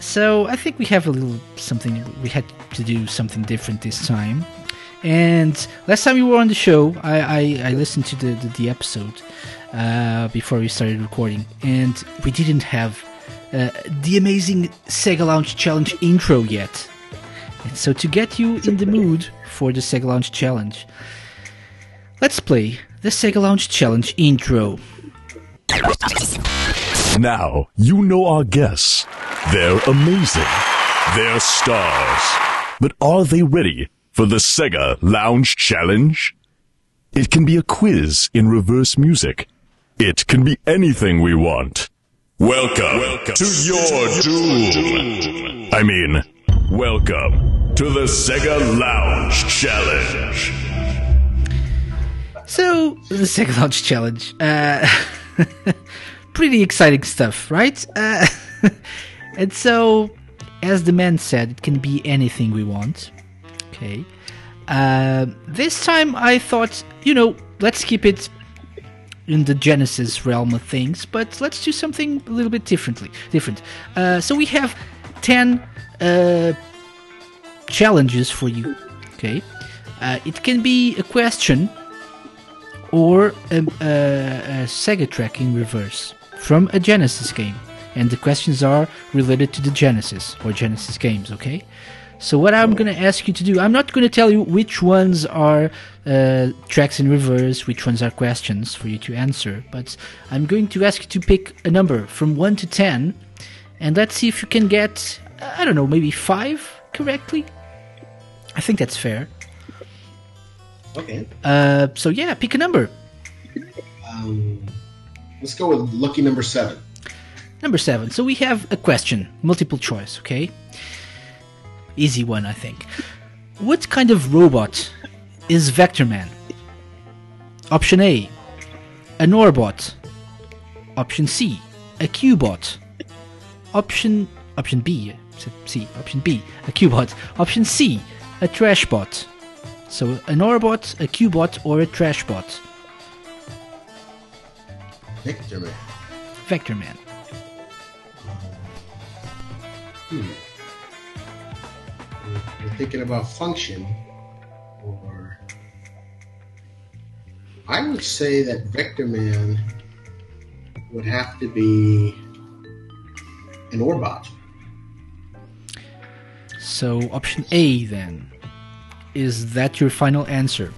So, I think we have a little something, we had to do something different this time. And last time you were on the show, I, I, I listened to the, the, the episode uh, before we started recording, and we didn't have uh, the amazing Sega Lounge Challenge intro yet. And so, to get you in the mood for the Sega Lounge Challenge, let's play the Sega Lounge Challenge intro. Now, you know our guests. They're amazing. They're stars. But are they ready for the Sega Lounge Challenge? It can be a quiz in reverse music. It can be anything we want. Welcome, welcome to your doom. I mean, welcome to the Sega Lounge Challenge. So, the Sega Lounge Challenge. Uh, pretty exciting stuff, right? Uh, and so, as the man said, it can be anything we want. Okay. Uh, this time I thought, you know, let's keep it in the Genesis realm of things, but let's do something a little bit differently. Different. Uh, so we have ten uh, challenges for you. Okay. Uh, it can be a question or a, a, a Sega track in reverse from a Genesis game. And the questions are related to the Genesis or Genesis games, okay? So, what I'm going to ask you to do, I'm not going to tell you which ones are uh, tracks in reverse, which ones are questions for you to answer, but I'm going to ask you to pick a number from 1 to 10, and let's see if you can get, I don't know, maybe 5 correctly. I think that's fair. Okay. Uh, so, yeah, pick a number. Um, let's go with lucky number seven. Number seven. So we have a question, multiple choice, okay? Easy one, I think. What kind of robot is Vectorman? Option A, an Orbot. Option C, a Cubot. Option option B, C. Option B, a Cubot. Option C, a Trashbot. So an Orbot, a Cubot, or a Trashbot. Victor Man. Vector Man. Hmm. You're thinking about function, or I would say that Vectorman would have to be an Orbot. So option A then. Is that your final answer?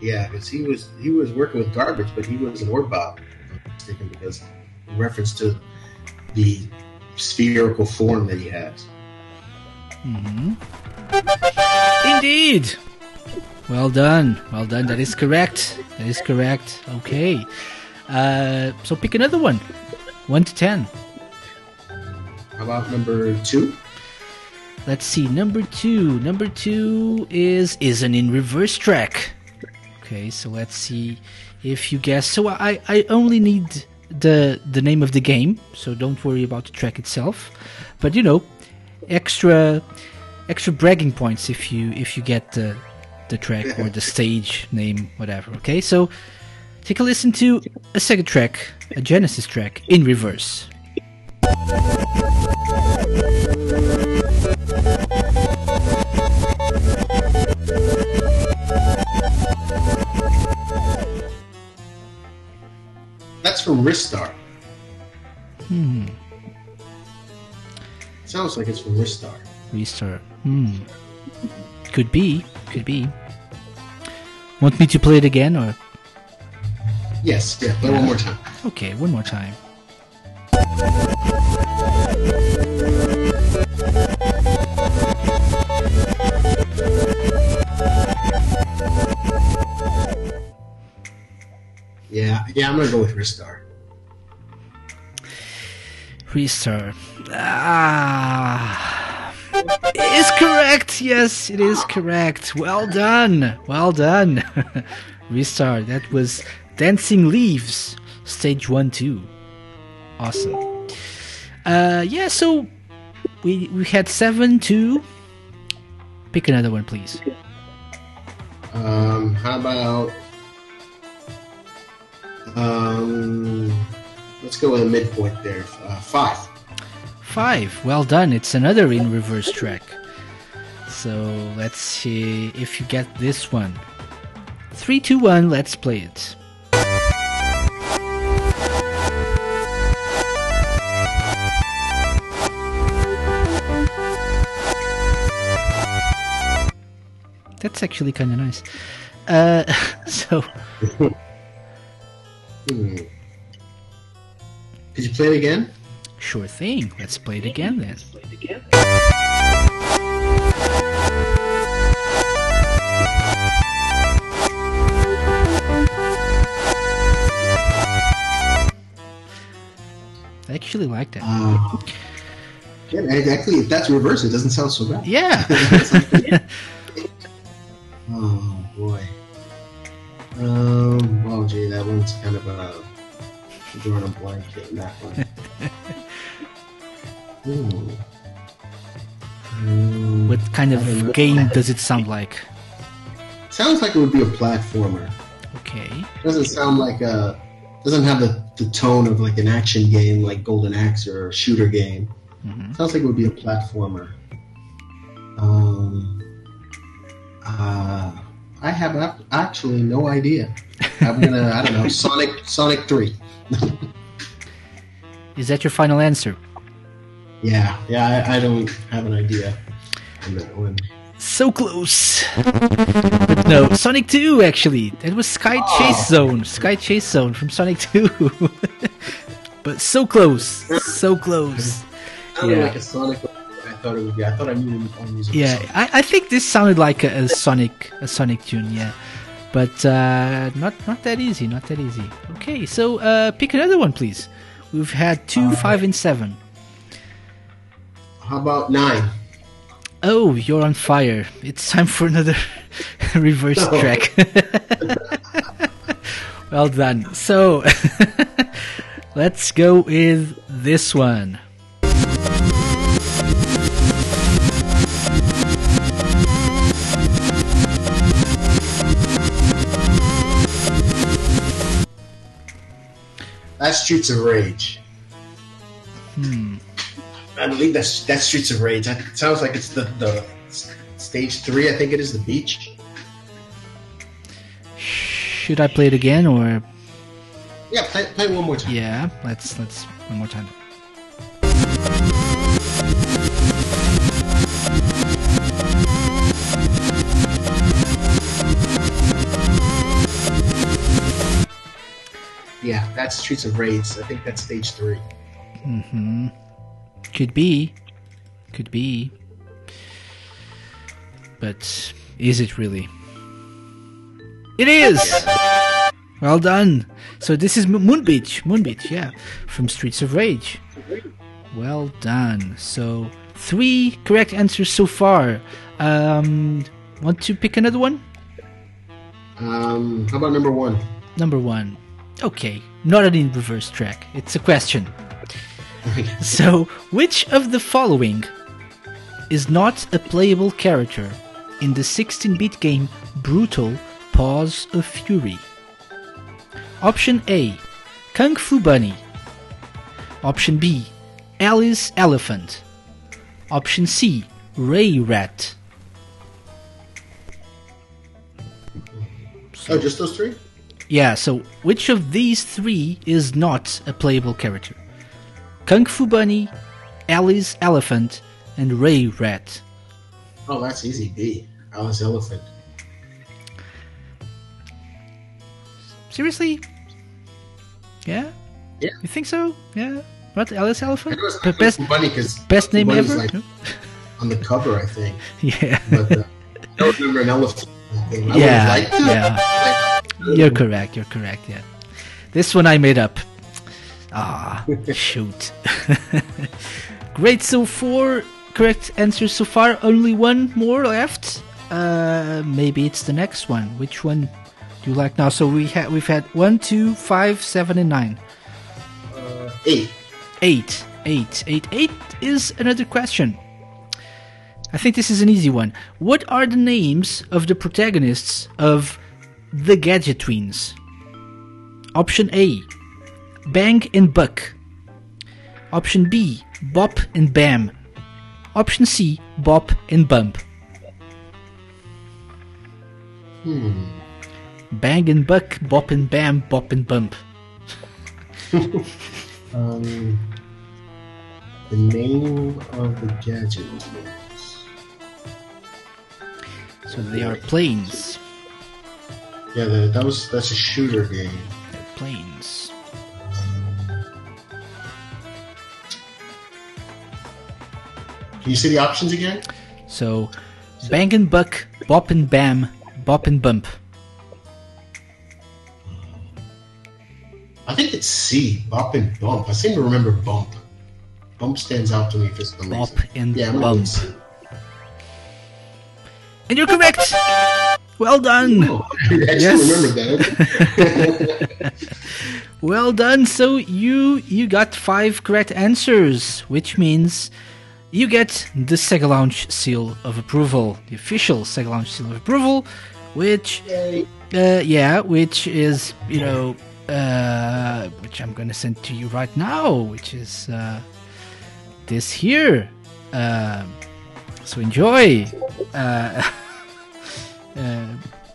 Yeah, because he was he was working with garbage, but he was an Orbot. if I'm not mistaken, because in reference to the spherical form that he has. Mm-hmm. Indeed. Well done. Well done. That is correct. That is correct. Okay. Uh, so pick another one. One to ten. How about number two? Let's see. Number two. Number two is is an in reverse track. Okay. So let's see if you guess. So I I only need the the name of the game. So don't worry about the track itself. But you know, extra extra bragging points if you if you get the the track or the stage name whatever okay so take a listen to a second track a Genesis track in reverse That's from Ristar. hmm. Sounds like it's from Ristar. restart hmm. Could be. Could be. Want me to play it again or? Yes, yeah, play one more time. okay one more time Yeah, yeah, I'm gonna go with Ristar. Restart. Ah. It is correct. Yes, it is correct. Well done. Well done. Ristar. That was Dancing Leaves, stage one, two. Awesome. Uh, yeah. So we we had seven, two. Pick another one, please. Um, how about um, let's go with a midpoint there. Uh, five. Five. Well done. It's another in reverse track. So let's see if you get this one. Three, two, one. Let's play it. That's actually kind of nice. Uh, so Hmm. Could you play it again? Sure thing. Let's play it again then. I actually like that. Uh, yeah, actually, if that's reverse, it doesn't sound so bad. Yeah. Oh boy. Um. Well, gee, that one's kind of a drawing a blank in that one. Ooh. Um, what kind I don't know. of game does it sound like? Sounds like it would be a platformer. Okay. Doesn't sound like a. Doesn't have the, the tone of like an action game like Golden Axe or a shooter game. Mhm. Sounds like it would be a platformer. Um. Uh, I have actually no idea. I'm gonna. I don't know. Sonic. Sonic Three. Is that your final answer? Yeah. Yeah. I, I don't have an idea on that one. So close. but no, Sonic 2 actually. That was Sky ah. Chase Zone. Sky Chase Zone from Sonic 2. but so close. So close. Yeah. like a Sonic. Thought it would be. I thought I knew the music. Yeah, I, I think this sounded like a, a Sonic a Sonic tune, yeah. But uh, not not that easy, not that easy. Okay, so uh, pick another one, please. We've had two, five, and seven. How about nine? Oh, you're on fire! It's time for another reverse track. well done. So let's go with this one. That's Streets of Rage. Hmm. I believe that's that's Streets of Rage. That sounds like it's the the stage three. I think it is the beach. Should I play it again or? Yeah, play, play it one more time. Yeah, let's let's one more time. Yeah, that's Streets of Rage. I think that's stage three. hmm Could be. Could be. But is it really? It is! Well done. So this is Moon Beach. Moon Beach, yeah. From Streets of Rage. Well done. So three correct answers so far. Um, want to pick another one? Um, how about number one? Number one. Okay, not an in reverse track. It's a question. So, which of the following is not a playable character in the 16 bit game Brutal Paws of Fury? Option A Kung Fu Bunny. Option B Alice Elephant. Option C Ray Rat. oh, just those three? Yeah, so which of these three is not a playable character? Kung Fu Bunny, Alice Elephant, and Ray Rat. Oh, that's easy. B. Alice Elephant. Seriously? Yeah? Yeah. You think so? Yeah? What, Alice Elephant? P- best, Kung Fu Bunny because best name ever? Like on the cover, I think. yeah. But uh, I don't remember an elephant. I Yeah, yeah. You're correct, you're correct, yeah. This one I made up. Ah, shoot. Great, so four correct answers so far. Only one more left. Uh, maybe it's the next one. Which one do you like now? So we had we've had one, two, five, seven, and nine. Eight. Eight, eight, eight, eight is another question. I think this is an easy one. What are the names of the protagonists of The Gadget Twins? Option A Bang and Buck. Option B Bop and Bam. Option C Bop and Bump. Hmm. Bang and Buck, Bop and Bam, Bop and Bump. Um, the name of the gadget. So they are planes. Yeah, that was that's a shooter game. Planes. Can you see the options again? So Bang and Buck, Bop and Bam, Bop and Bump. I think it's C. Bop and bump. I seem to remember bump. Bump stands out to me for some Bop reason. and yeah, bump. And you're correct! Well done! Oh, I actually Yes. that. Well done. So you you got five correct answers, which means you get the Sega Lounge seal of approval, the official Sega Lounge seal of approval, which uh, yeah, which is you know uh, which I'm gonna send to you right now, which is uh, this here. Um so enjoy uh,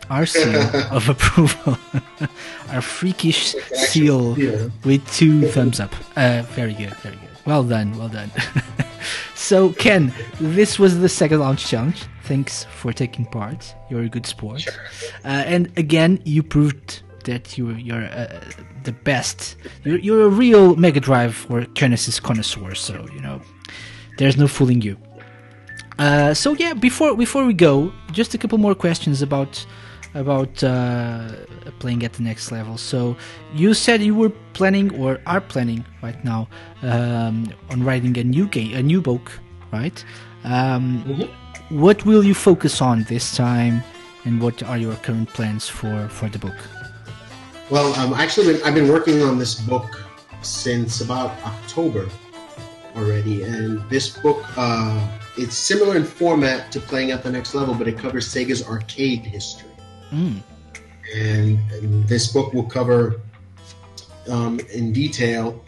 our seal of approval, our freakish seal with two thumbs up. Uh, very good, very good. Well done, well done. so, Ken, this was the second Lounge challenge. Thanks for taking part. You're a good sport. Uh, and again, you proved that you, you're uh, the best. You're, you're a real Mega Drive or Genesis connoisseur, so, you know, there's no fooling you. Uh, so yeah, before before we go, just a couple more questions about about uh, playing at the next level. So you said you were planning or are planning right now um, on writing a new game, a new book, right? Um, What will you focus on this time, and what are your current plans for for the book? Well, um, actually, been, I've been working on this book since about October already, and this book uh, it's similar in format to playing at the next level, but it covers Sega's arcade history. Mm. and, and this book will cover um, in detail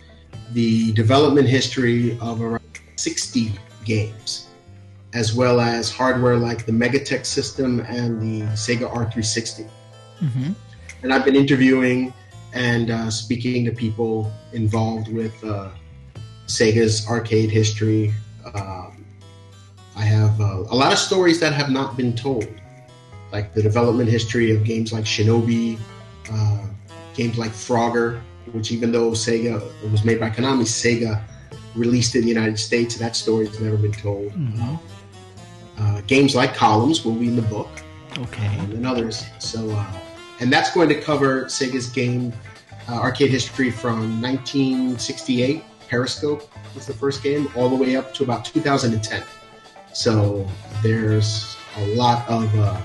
the development history of around 60 games, as well as hardware like the Megatech system and the Sega R360. hmm And I've been interviewing and uh, speaking to people involved with uh, Sega's arcade history. Um, I have uh, a lot of stories that have not been told, like the development history of games like Shinobi, uh, games like Frogger, which even though Sega was made by Konami, Sega released in the United States. That story has never been told. Mhm. Uh, games like Columns will be in the book Okay. um, and others. So, uh, and that's going to cover Sega's game uh, arcade history from 1968. Periscope was the first game, all the way up to about 2010. So there's a lot of uh,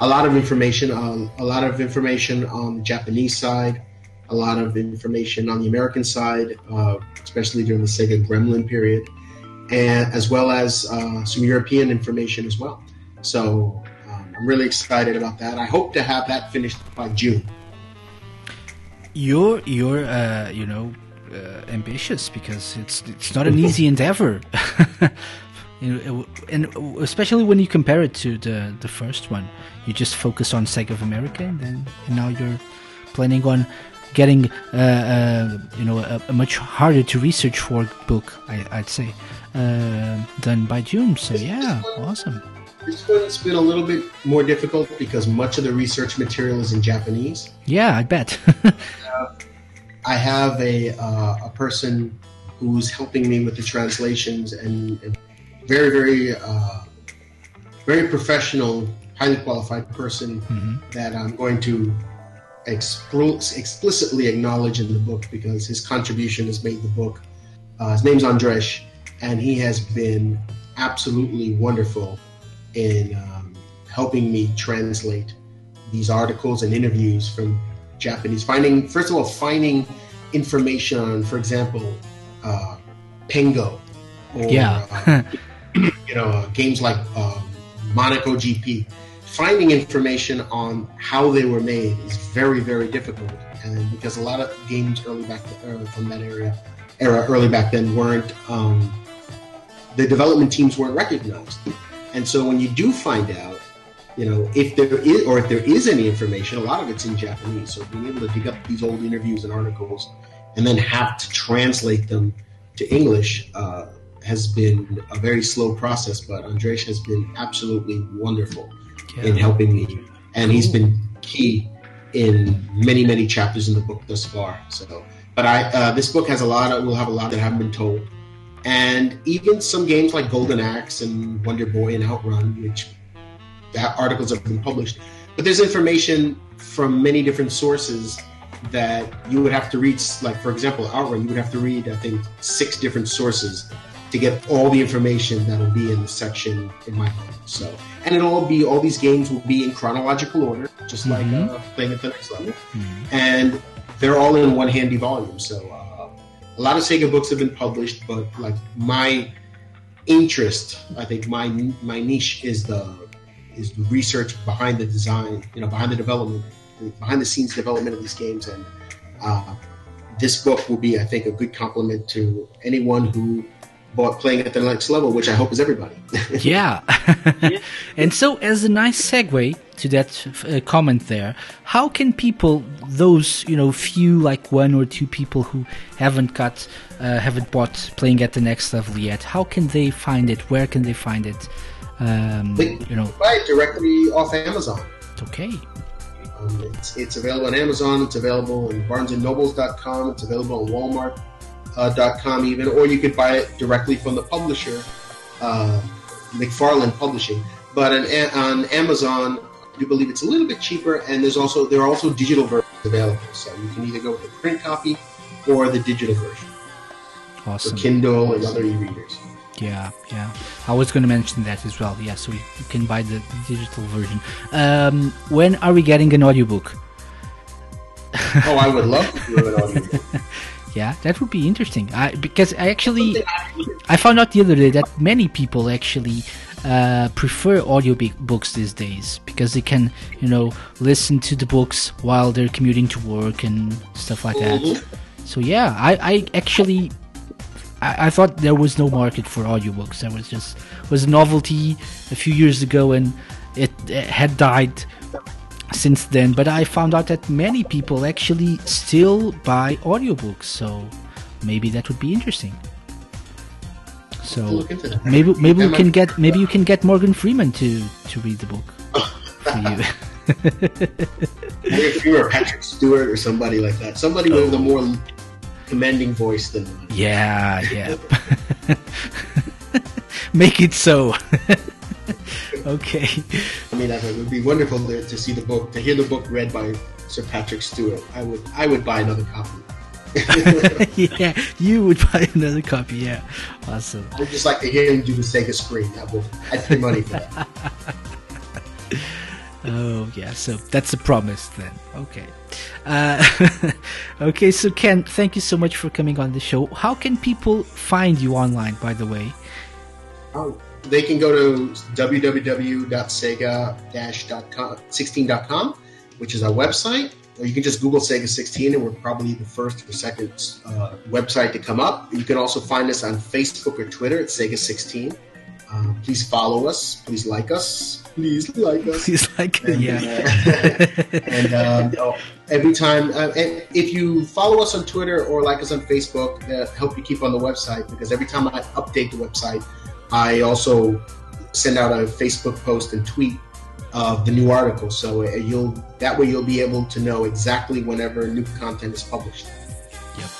a lot of information, um, a lot of information on the Japanese side, a lot of information on the American side, uh, especially during the Sega Gremlin period, and as well as uh, some European information as well. So um, I'm really excited about that. I hope to have that finished by June. you're you're uh, you know uh, ambitious because it's it's not an easy endeavor know, and especially when you compare it to the the first one you just focus on Sega of America and then and now you're planning on getting uh, uh, you know a, a much harder to research for book I, I'd say uh, done by June. So yeah awesome. This one's been a little bit more difficult because much of the research material is in Japanese. yeah I bet. I have a uh, a person who's helping me with the translations and, and very very uh, very professional, highly qualified person Mhm. that I'm going to expl- explicitly acknowledge in the book because his contribution has made the book. Uh, his name's Andres, and he has been absolutely wonderful in um, helping me translate these articles and interviews from Japanese. Finding, first of all, finding information on, for example, uh, Pengo, or yeah. you know, uh, games like um, Monaco GP. Finding information on how they were made is very, very difficult, and because a lot of games early back uh, from that area era early back then weren't um, the development teams weren't recognized, and so when you do find out you know, if there is or if there is any information, a lot of it's in Japanese. So being able to dig up these old interviews and articles and then have to translate them to English uh, has been a very slow process. But Andres has been absolutely wonderful yeah. in helping me, and he's been key in many many chapters in the book thus far. So, but I uh, this book has a lot of will have a lot that haven't been told. And even some games like Golden Axe and Wonder Boy and Outrun, which the articles have been published. But there's information from many different sources that you would have to read. Like, for example, Outrun, you would have to read, I think, six different sources to get all the information that'll be in the section in my book. So, and it'll all be all these games will be in chronological order, just mm-hmm. like uh, playing at the next level, mm-hmm. and they're all in one handy volume. So, uh, a lot of Sega books have been published, but like my interest, I think my my niche is the is the research behind the design, you know, behind the development, behind the scenes development of these games. And uh, this book will be, I think, a good complement to anyone who bought playing at the next level, which I hope is everybody. yeah. and so, as a nice segue to that uh, comment there, how can people, those you know, few like one or two people who haven't got, uh, haven't bought playing at the next level yet, how can they find it? Where can they find it? Um, you know, buy it directly off Amazon. Okay. Um, it's, it's available on Amazon. It's available on BarnesandNobles.com. It's available on Uh, even, or you could buy it directly from the publisher, uh, McFarland Publishing. But on, on Amazon, I do believe it's a little bit cheaper, and there's also there are also digital versions available. So you can either go with the print copy or the digital version. Awesome. For Kindle and other e-readers. Yeah, yeah. I was going to mention that as well. Yeah, so you, you can buy the, the digital version. Um, when are we getting an audiobook? oh, I would love to do an audiobook. yeah, that would be interesting. I, because I actually, I found out the other day that many people actually uh, prefer audiobooks these days because they can, you know, listen to the books while they're commuting to work and stuff like that. Mm-hmm. So yeah, I, I actually I, I, thought there was no market for audiobooks. There was just was a novelty a few years ago, and it, it had died since then. But I found out that many people actually still buy audiobooks, so maybe that would be interesting. So maybe maybe we can get maybe you can get Morgan Freeman to to read the book for you. Morgan Freeman or Patrick Stewart or somebody like that. Somebody oh. with a more commanding voice than mine. Yeah, yeah. Make it so. okay. I mean, it would be wonderful to, to, see the book, to hear the book read by Sir Patrick Stewart. I would, I would buy another copy. yeah, you would buy another copy. Yeah, awesome. I'd just like to hear him do the Sega screen. I would. I'd pay money for that. oh yeah, so that's a promise then. Okay. Uh, okay, so Ken, thank you so much for coming on the show. How can people find you online, by the way? Oh, they can go to www.sega-16.com, which is our website, or you can just Google Sega 16, and we're probably the first or second uh, website to come up. You can also find us on Facebook or Twitter at Sega 16. Uh, please follow us. Please like us. Please like us. Please like us. Yeah. Uh, and um, oh, every time, uh, and if you follow us on Twitter or like us on Facebook, that help you keep on the website because every time I update the website, I also send out a Facebook post and tweet of the new article. So uh, you'll that way you'll be able to know exactly whenever new content is published. Yep.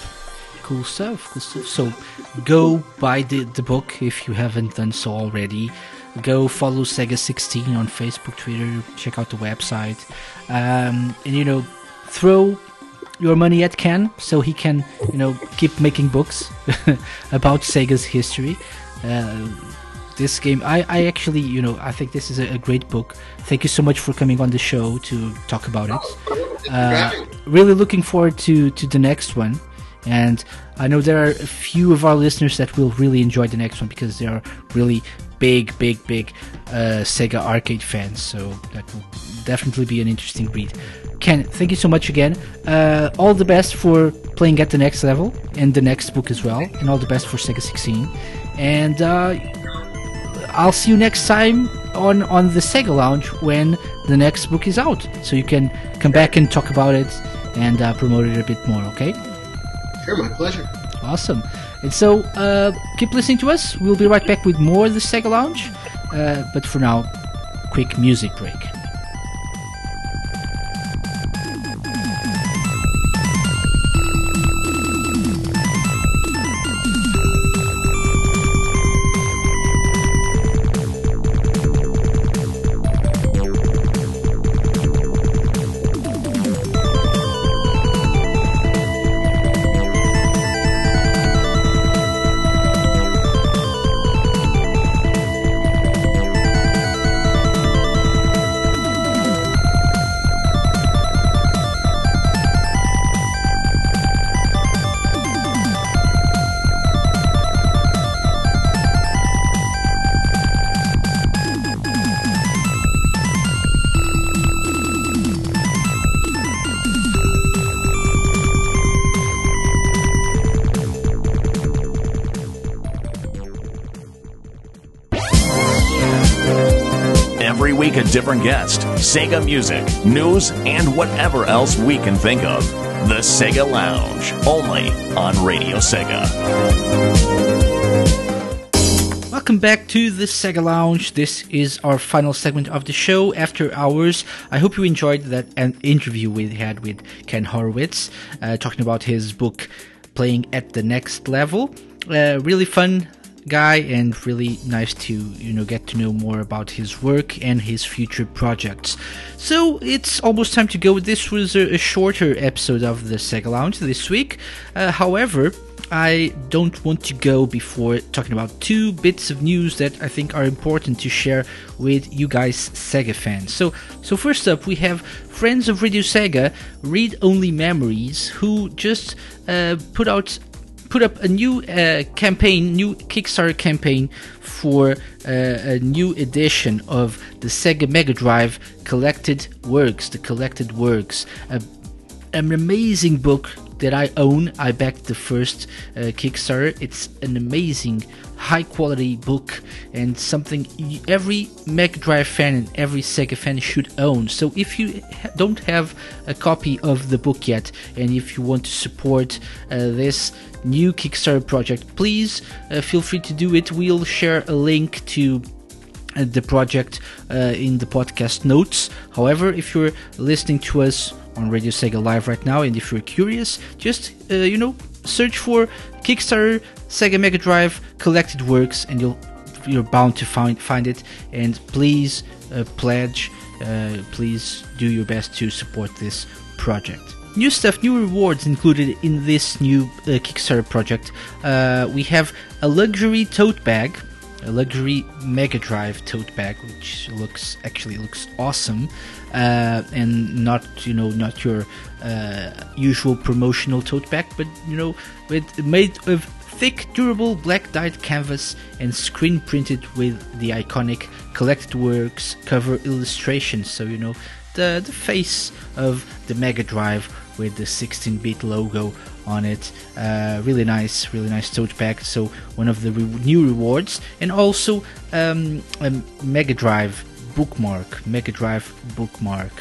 Cool stuff. Cool stuff. So go buy the, the book if you haven't done so already. Go follow Sega 16 on Facebook, Twitter. Check out the website. Um, and you know, throw your money at Ken so he can, you know, keep making books about Sega's history. Uh, this game, I, I actually, you know, I think this is a, a, great book. Thank you so much for coming on the show to talk about it. Uh, really looking forward to, to the next one. And I know there are a few of our listeners that will really enjoy the next one because they are really big, big, big uh, Sega arcade fans. So that will definitely be an interesting read. Ken, thank you so much again. Uh, all the best for playing at the next level and the next book as well, and all the best for Sega 16. And uh, I'll see you next time on on the Sega Lounge when the next book is out, so you can come back and talk about it and uh, promote it a bit more. Okay? Sure, my pleasure. Awesome. And so uh, keep listening to us. We'll be right back with more of the Sega Lounge. Uh, but for now, quick music break. Different guest, Sega music, news, and whatever else we can think of. The Sega Lounge, only on Radio Sega. Welcome back to the Sega Lounge. This is our final segment of the show, After Hours. I hope you enjoyed that interview we had with Ken Horowitz, uh, talking about his book, Playing at the Next Level. Uh, really fun guy and really nice to you know get to know more about his work and his future projects. So it's almost time to go. This was a, a shorter episode of the Sega Lounge this week. Uh, however, I don't want to go before talking about two bits of news that I think are important to share with you guys Sega fans. So so first up we have friends of Radio Sega, Read Only Memories, who just uh, put out put up a new uh, campaign, new Kickstarter campaign for uh, a new edition of the Sega Mega Drive Collected Works, the Collected Works, an amazing book that I own. I backed the first uh, Kickstarter. It's an amazing, high quality book and something every Mega Drive fan and every Sega fan should own. So if you don't have a copy of the book yet, and if you want to support uh, this new Kickstarter project, please uh, feel free to do it. We'll share a link to uh, the project uh, in the podcast notes. However, if you're listening to us on Radio Sega Live right now, and if you're curious, just uh, you know search for Kickstarter Sega Mega Drive collected works, and you'll you're bound to find find it. And please uh, pledge, uh, please do your best to support this project. New stuff, new rewards included in this new uh, Kickstarter project. Uh, we have a luxury tote bag a luxury Mega Drive tote bag, which looks actually looks awesome, uh, and not you know not your uh, usual promotional tote bag, but you know with made of thick, durable black dyed canvas and screen printed with the iconic collected works cover illustrations. So you know the the face of the Mega Drive with the 16-bit logo on it. Uh, really nice, really nice tote bag. So one of the re- new rewards, and also um, a Mega Drive bookmark, Mega Drive bookmark,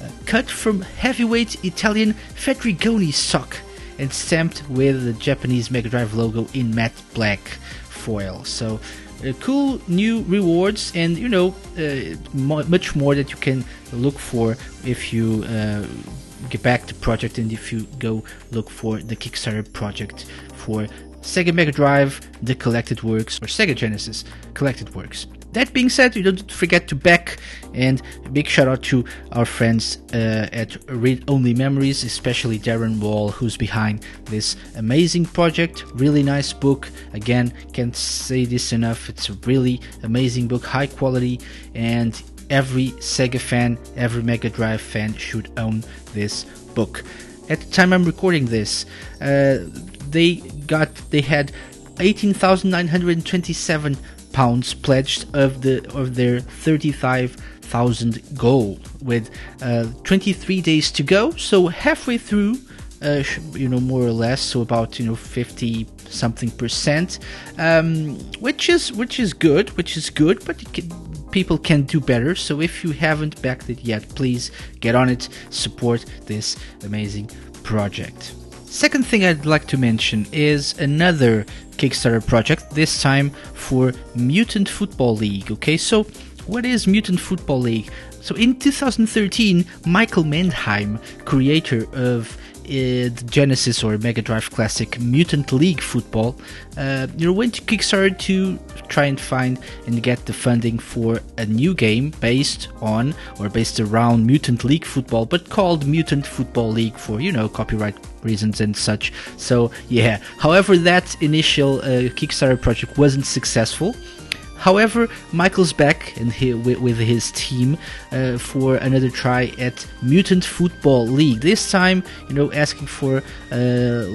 uh, cut from heavyweight Italian Fedrigoni sock and stamped with the Japanese Mega Drive logo in matte black foil. So. Uh, cool new rewards and you know uh, much more that you can look for if you uh, get back to project and if you go look for the Kickstarter project for Sega Mega Drive, the collected works, or Sega Genesis collected works. that being said, you don't forget to back and big shout out to our friends uh, at Read Only Memories, especially Darren Wall, who's behind this amazing project. Really nice book. Again, can't say this enough. It's a really amazing book, high quality, and every Sega fan, every Mega Drive fan should own this book. At the time I'm recording this, uh, they got they had 18,927 pounds pledged of the of their 35,000 goal with uh, 23 days to go. So halfway through, uh, you know, more or less, so about you know 50 something percent, um, which is which is good, which is good, but it can, people can do better. So if you haven't backed it yet, please get on it, support this amazing project. Second thing I'd like to mention is another Kickstarter project, this time for Mutant Football League. Okay, so what is Mutant Football League? So in 2013, Michael Mendheim, creator of the Genesis or Mega Drive Classic Mutant League Football, uh, you went to Kickstarter to try and find and get the funding for a new game based on or based around Mutant League Football, but called Mutant Football League for you know copyright reasons and such. So yeah. However, that initial uh, Kickstarter project wasn't successful. However, Michael's back and with, with, his team uh, for another try at Mutant Football League. This time, you know, asking for uh,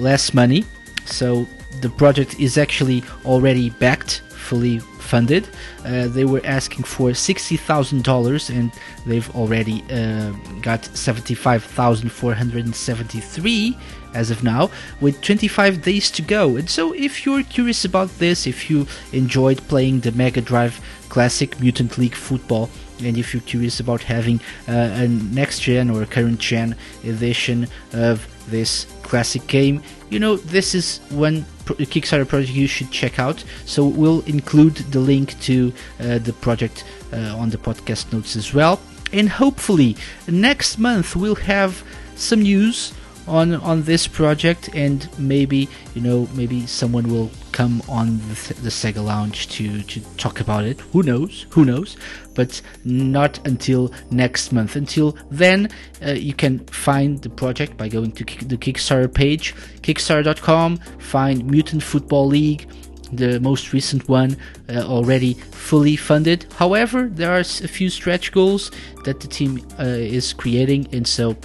less money. So the project is actually already backed, fully funded. Uh, they were asking for $60,000 and they've already uh, got 75,473 as of now, with 25 days to go. And so, if you're curious about this, if you enjoyed playing the Mega Drive Classic Mutant League Football, and if you're curious about having uh, a next gen or current gen edition of this classic game, you know, this is one Kickstarter project you should check out. So we'll include the link to uh, the project uh, on the podcast notes as well. And hopefully next month we'll have some news on on this project and maybe you know maybe someone will come on the, the, Sega Lounge to to talk about it. Who knows? Who knows? But not until next month. Until then uh, you can find the project by going to the Kickstarter page kickstarter.com find Mutant Football League the most recent one uh, already fully funded. However there are a few stretch goals that the team uh, is creating and so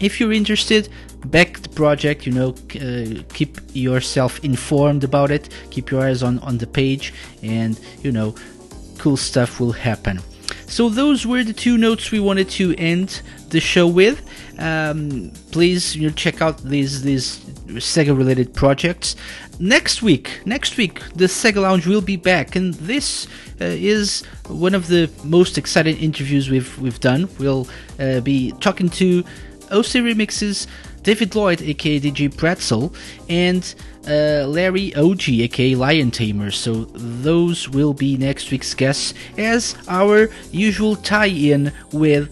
if you're interested back the project you know uh, keep yourself informed about it keep your eyes on on the page and you know cool stuff will happen. So those were the two notes we wanted to end the show with. Um, please you know check out these these sega related projects. Next week next week the sega lounge will be back and this uh, is one of the most exciting interviews we've we've done. We'll uh, be talking to OC Remixes David Lloyd, aka DJ Pretzel, and uh, Larry Oji, aka Lion Tamer. So those will be next week's guests as our usual tie-in with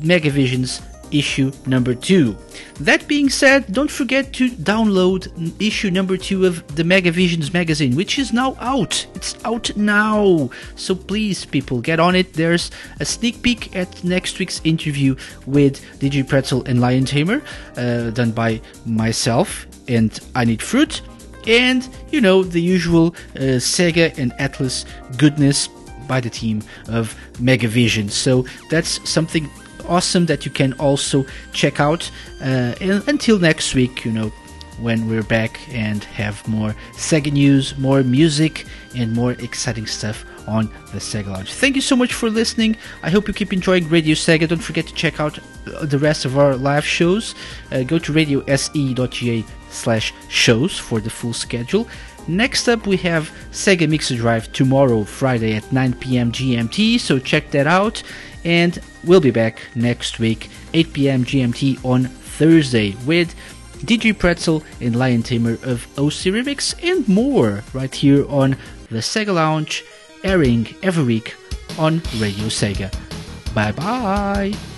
Megavision's issue number two. That being said, don't forget to download issue number two of the Megavisions magazine, which is now out. It's out now. So please, people, get on it. There's a sneak peek at next week's interview with DJ Pretzel and Lion Tamer, uh, done by myself and I Need Fruit. And, you know, the usual uh, Sega and Atlus goodness by the team of Megavision. So that's something awesome that you can also check out. Uh, until next week, you know, when we're back and have more Sega news, more music, and more exciting stuff on the Sega Lounge. Thank you so much for listening. I hope you keep enjoying Radio Sega. Don't forget to check out uh, the rest of our live shows. Uh, go to radiose.ga slash shows for the full schedule. Next up, we have Sega Mixer Drive tomorrow, Friday at 9 p.m. GMT, so check that out. And we'll be back next week, 8 p.m. GMT on Thursday, with DJ Pretzel and Lion Tamer of OC Remix and more right here on the Sega Lounge, airing every week on Radio Sega. Bye bye!